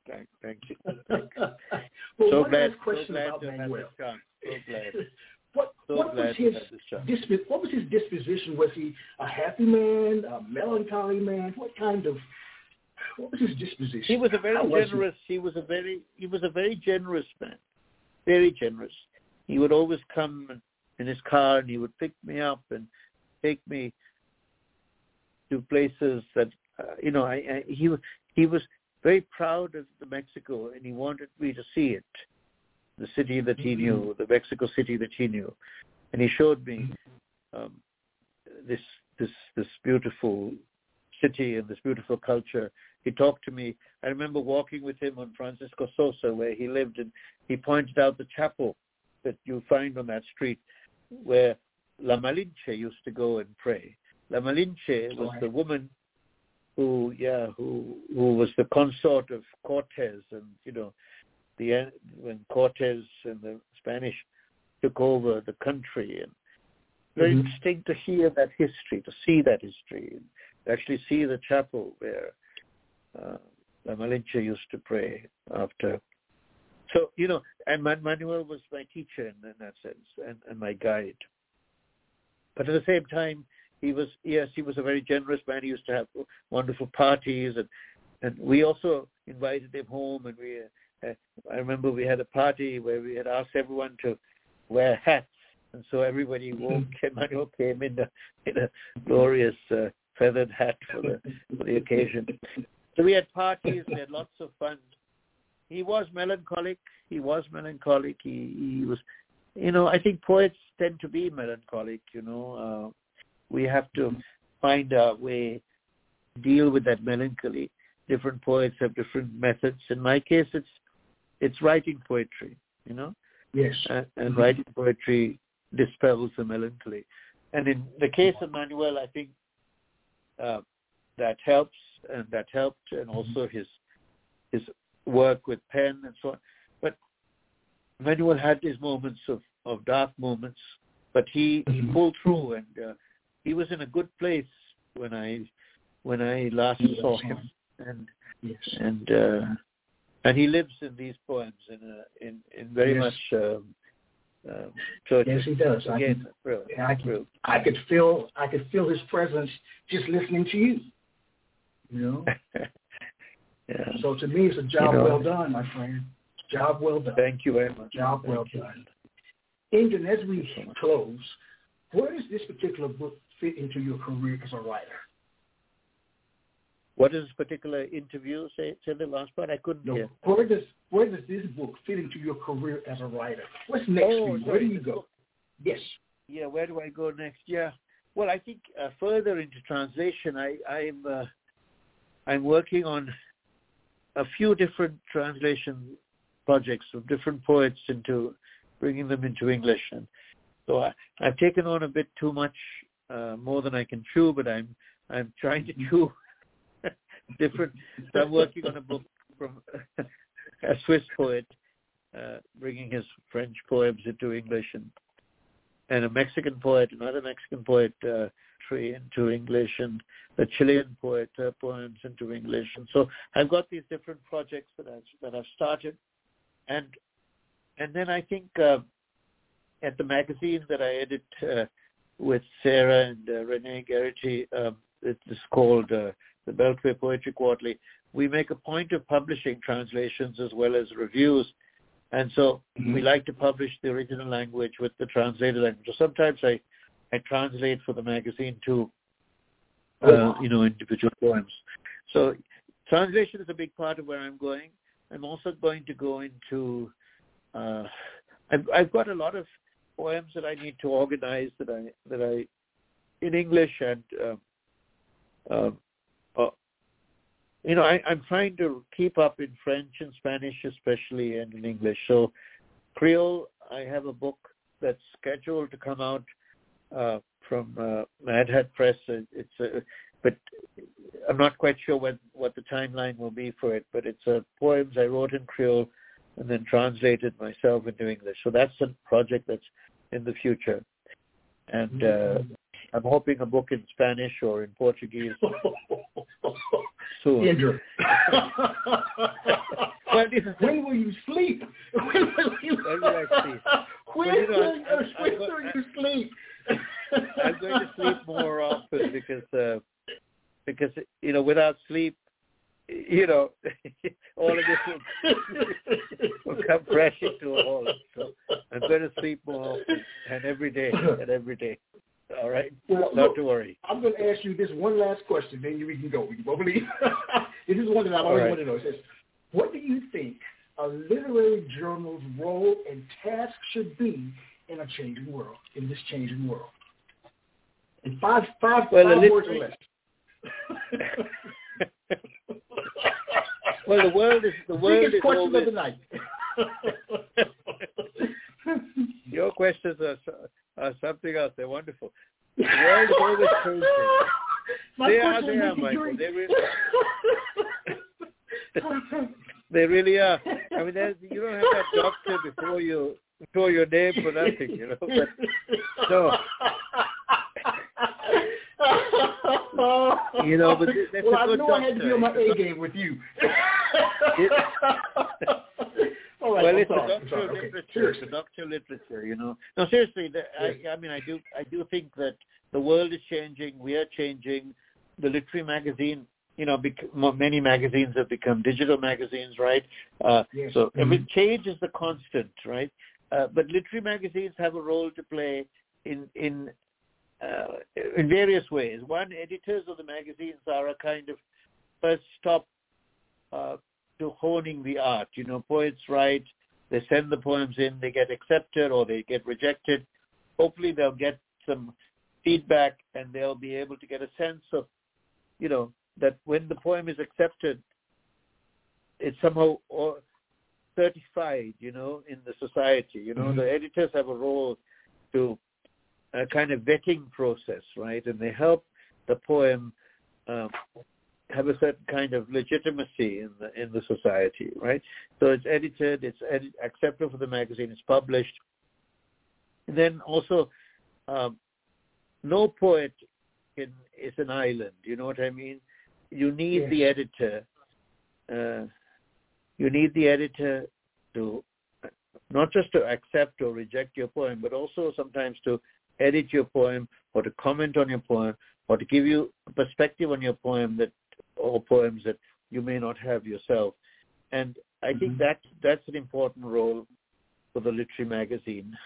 thank, thank you. well, so glad, last question so glad about to Manuel. Have So glad. What, so what was his disp- what was his disposition? Was he a happy man, a melancholy man? What kind of what was his disposition? He was a very How generous. He? he was a very he was a very generous man, very generous. He would always come in his car and he would pick me up and take me to places that uh, you know. I, I he he was very proud of the Mexico and he wanted me to see it, the city that he knew, Mm-hmm. the Mexico City that he knew, and he showed me um, this this this beautiful city and this beautiful culture. He talked to me. I remember walking with him on Francisco Sosa, where he lived, and he pointed out the chapel that you find on that street, where La Malinche used to go and pray. La Malinche was the woman who, yeah, who who was the consort of Cortez, and you know, the when Cortez and the Spanish took over the country, and very Mhm. interesting to hear that history, to see that history, actually see the chapel where uh, Malinche used to pray after. So you know, and Manuel was my teacher in, in that sense, and, and my guide. But at the same time, he was yes, he was a very generous man. He used to have wonderful parties, and and we also invited him home. And we, uh, I remember we had a party where we had asked everyone to wear hats, and so everybody wore. Manuel came in a in a glorious uh, feathered hat for the for the occasion. So we had parties. We had lots of fun. He was melancholic. He was melancholic. He he was, you know. I think poets tend to be melancholic. You know. Uh, we have to find a way to deal with that melancholy. Different poets have different methods. In my case, it's it's writing poetry, you know, yes? and, and Mhm. writing poetry dispels the melancholy. And in the case of Manuel, I think uh, that helps, and that helped, and Mm-hmm. also his his work with pen and so on. But Manuel had his moments of, of dark moments, but he, he Mhm. pulled through, and uh, he was in a good place when I when I last Yes. saw him, and yes. and uh, and he lives in these poems in a, in in very Yes. much. Um, um, so Yes, he does. I can, real, I can-. I could feel I could feel his presence just listening to you. You know. yeah. So to me, it's a job know. well done, my friend. Job well done. Thank you very much. Job Thank well you. done. Engin, as we close, where does this particular book fit into your career as a writer? What does this particular interview say? Say the last part. I couldn't No, hear. where does where does this book fit into your career as a writer? What's next Oh, for you? Where do you go? Yes. Yeah, where do I go next? Yeah. Well, I think uh, further into translation, I, I'm uh, I'm working on a few different translation projects of different poets into bringing them into English, and so I, I've taken on a bit too much, uh, more than I can chew, but I'm I'm trying to chew different. So I'm working on a book from a Swiss poet, uh, bringing his French poems into English, and and a Mexican poet, another Mexican poet, uh, into English, and a Chilean poet uh, poems into English, and so I've got these different projects that I've that I've started, and and then I think uh, at the magazine that I edit uh, with Sara and uh, Renee Garrity, um, it is called uh, the Beltway Poetry Quarterly. We make a point of publishing translations as well as reviews. And so Mhm. we like to publish the original language with the translated language. So sometimes I, I translate for the magazine too, Oh, uh, you know, individual poems. So translation is a big part of where I'm going. I'm also going to go into, uh, I've, I've got a lot of poems that I need to organize that I, that I, in English and, uh, uh, you know, I, I'm trying to keep up in French and Spanish especially and in English. So Creole, I have a book that's scheduled to come out uh, from uh, Mad Hat Press. It's a, but I'm not quite sure what what the timeline will be for it. But it's uh, poems I wrote in Creole and then translated myself into English. So that's a project that's in the future, and uh, I'm hoping a book in Spanish or in Portuguese soon. Andrew. Well, when will you sleep? When will you, When will I sleep? When, you know, will, I'm- I'm- when I'm will you sleep? I'm going to sleep more often because uh, because you know without sleep, you know, all of this will, will come crashing to a halt. So I'm going to sleep more often and every day and every day. All right, Well, not look, to worry. I'm going to ask you this one last question, then you we can go. We can both leave. this is one that I've always right. wanted to know. It says, what do you think a literary journal's role and task should be in a changing world, in this changing world? In five, five, Well, five words or less. Well, the world is the world Biggest is question always, of the night. your questions are so- are something else. They're wonderful. The world is always They are, they are, Michael. They really, they really are. I mean, you don't have that doctor before you before your name for nothing, you know. But no. You know, but th- that's well, a I good know I had to be on my. A game with you. All right, well, I'm it's sorry. a I'm doctor Okay, literature. It's a doctor of literature, you know. No, seriously, the, I, I mean, I do, I do think that the world is changing. We are changing. The literary magazine, you know, bec- many magazines have become digital magazines, right? Uh, Yes. So I mean, Mhm. change is the constant, right? Uh, but literary magazines have a role to play in in uh, in various ways. One, editors of the magazines are a kind of first stop uh, to honing the art. You know, poets write, they send the poems in, they get accepted or they get rejected. Hopefully, they'll get some feedback and they'll be able to get a sense of, you know, that when the poem is accepted, it's somehow or certified, you know, in the society. You know, Mhm. the editors have a role to a kind of vetting process, right? And they help the poem um, have a certain kind of legitimacy in the in the society, right? So it's edited, it's edit, accepted for the magazine, it's published. And then also, um, no poet can, is an island. You know what I mean? You need the editor. Uh, you need the editor to not just to accept or reject your poem, but also sometimes to edit your poem or to comment on your poem or to give you a perspective on your poem that or poems that you may not have yourself. And I think Mhm. that that's an important role for the literary magazine.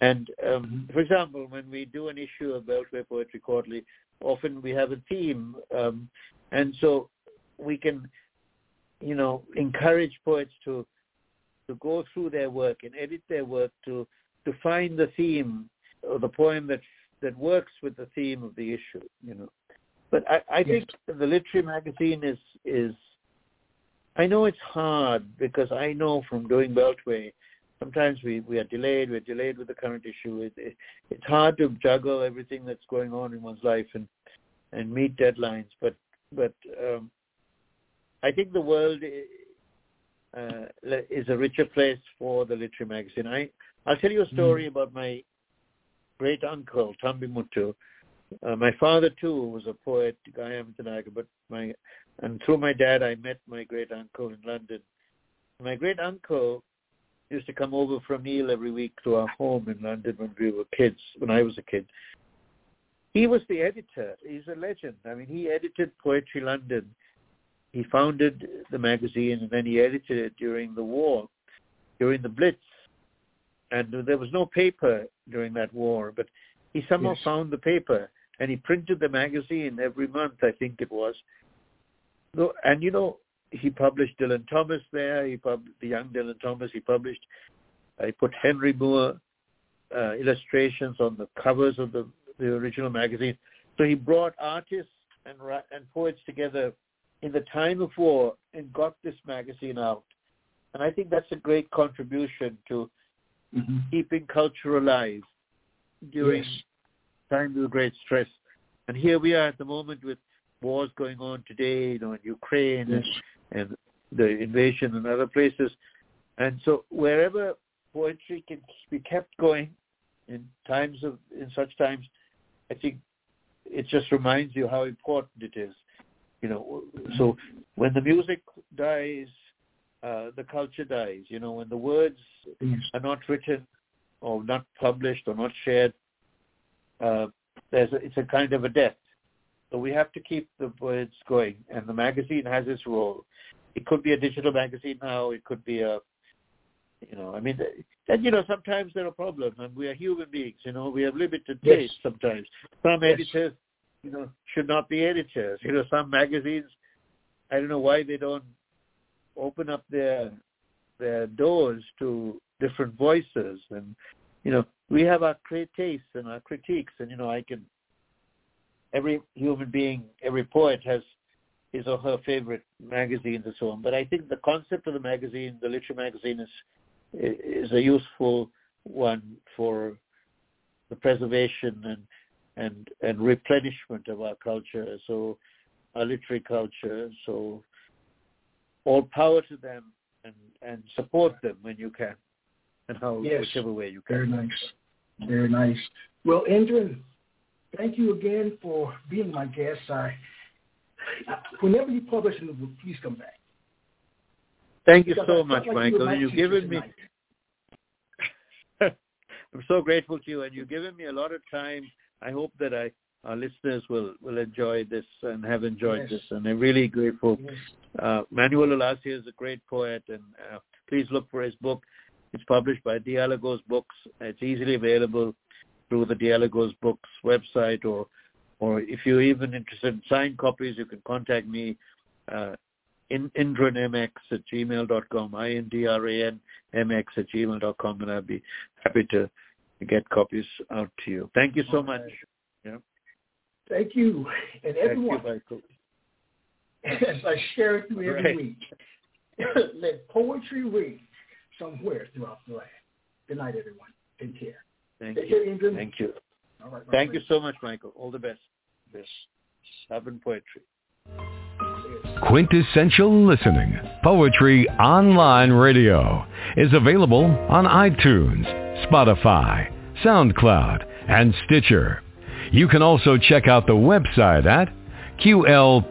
And um, Mhm. for example, when we do an issue of Beltway Poetry Quarterly, often we have a theme, um, and so we can, you know, encourage poets to to go through their work and edit their work to to find the theme or the poem that that works with the theme of the issue, you know. But I, I Yes. think the literary magazine is is I know it's hard because I know from doing Beltway, sometimes we, we are delayed, we're delayed with the current issue. It, it, it's hard to juggle everything that's going on in one's life and, and meet deadlines. But but um, I think the world uh, is a richer place for the literary magazine. I I'll tell you a story about my great uncle Tambimuttu. Uh, my father too was a poet, Guy Amirthanayagam, but my and through my dad I met my great uncle in London. My great uncle used to come over from Neil every week to our home in London when we were kids, when I was a kid. He was the editor. He's a legend. I mean, he edited Poetry London. He founded the magazine and then he edited it during the war, during the Blitz. And there was no paper during that war, but he somehow Yes. found the paper and he printed the magazine every month, I think it was. And you know, he published Dylan Thomas there. He pub- the young Dylan Thomas. He published. Uh, he put Henry Moore uh, illustrations on the covers of the, the original magazine. So he brought artists and and poets together in the time of war and got this magazine out. And I think that's a great contribution to Mm-hmm. keeping culture alive during Yes. times of great stress. And here we are at the moment with wars going on today, you know, in Ukraine Yes. and, and the invasion in other places. And so wherever poetry can be kept going in times of in such times, I think it just reminds you how important it is. You know, so when the music dies, uh, the culture dies. You know, when the words Yes. are not written or not published or not shared, uh, there's a, it's a kind of a death. So we have to keep the words going, and the magazine has its role. It could be a digital magazine now. It could be a, you know, I mean, and you know, sometimes there are problems, and we are human beings. You know, we have limited Yes. taste sometimes. Some Yes. editors, you know, should not be editors. You know, some magazines, I don't know why they don't open up their their doors to different voices. And you know we have our tastes and our critiques. And you know i can every human being every poet has his or her favorite magazines and so on. But i think the concept of the magazine the literary magazine is is a useful one for the preservation and and and replenishment of our culture. So our literary culture. So all power to them and and support them when you can and how Yes. whichever way you can. Very nice. Very nice. Well, Indra, thank you again for being my guest. I, whenever you publish a book, please come back. thank you Because so felt much like michael my you've given me i'm so grateful to you and you've given me a lot of time i hope that i our listeners will will enjoy this and have enjoyed Yes. this and i'm really grateful Yes. uh, Manuel Ulacia is a great poet, and uh, please look for his book. It's published by Dialogos Books. It's easily available through the Dialogos Books website, or or if you're even interested in signed copies, you can contact me, uh, in, indranmx at gmail.com, I-N-D-R-A-N-M-X at gmail.com, and I'll be happy to get copies out to you. Thank you so much. Right. Thank you. And Thank you, everyone, Michael. as I share it through every Right. week, let poetry ring somewhere throughout the land. Good night, everyone. Take care. Thank Take you. care, Adrian. Thank you. All right, Thank friend. you so much, Michael. All the best. Best. Love and poetry. Quintessential Listening, Poetry Online Radio, is available on iTunes, Spotify, SoundCloud, and Stitcher. You can also check out the website at qlpor.com.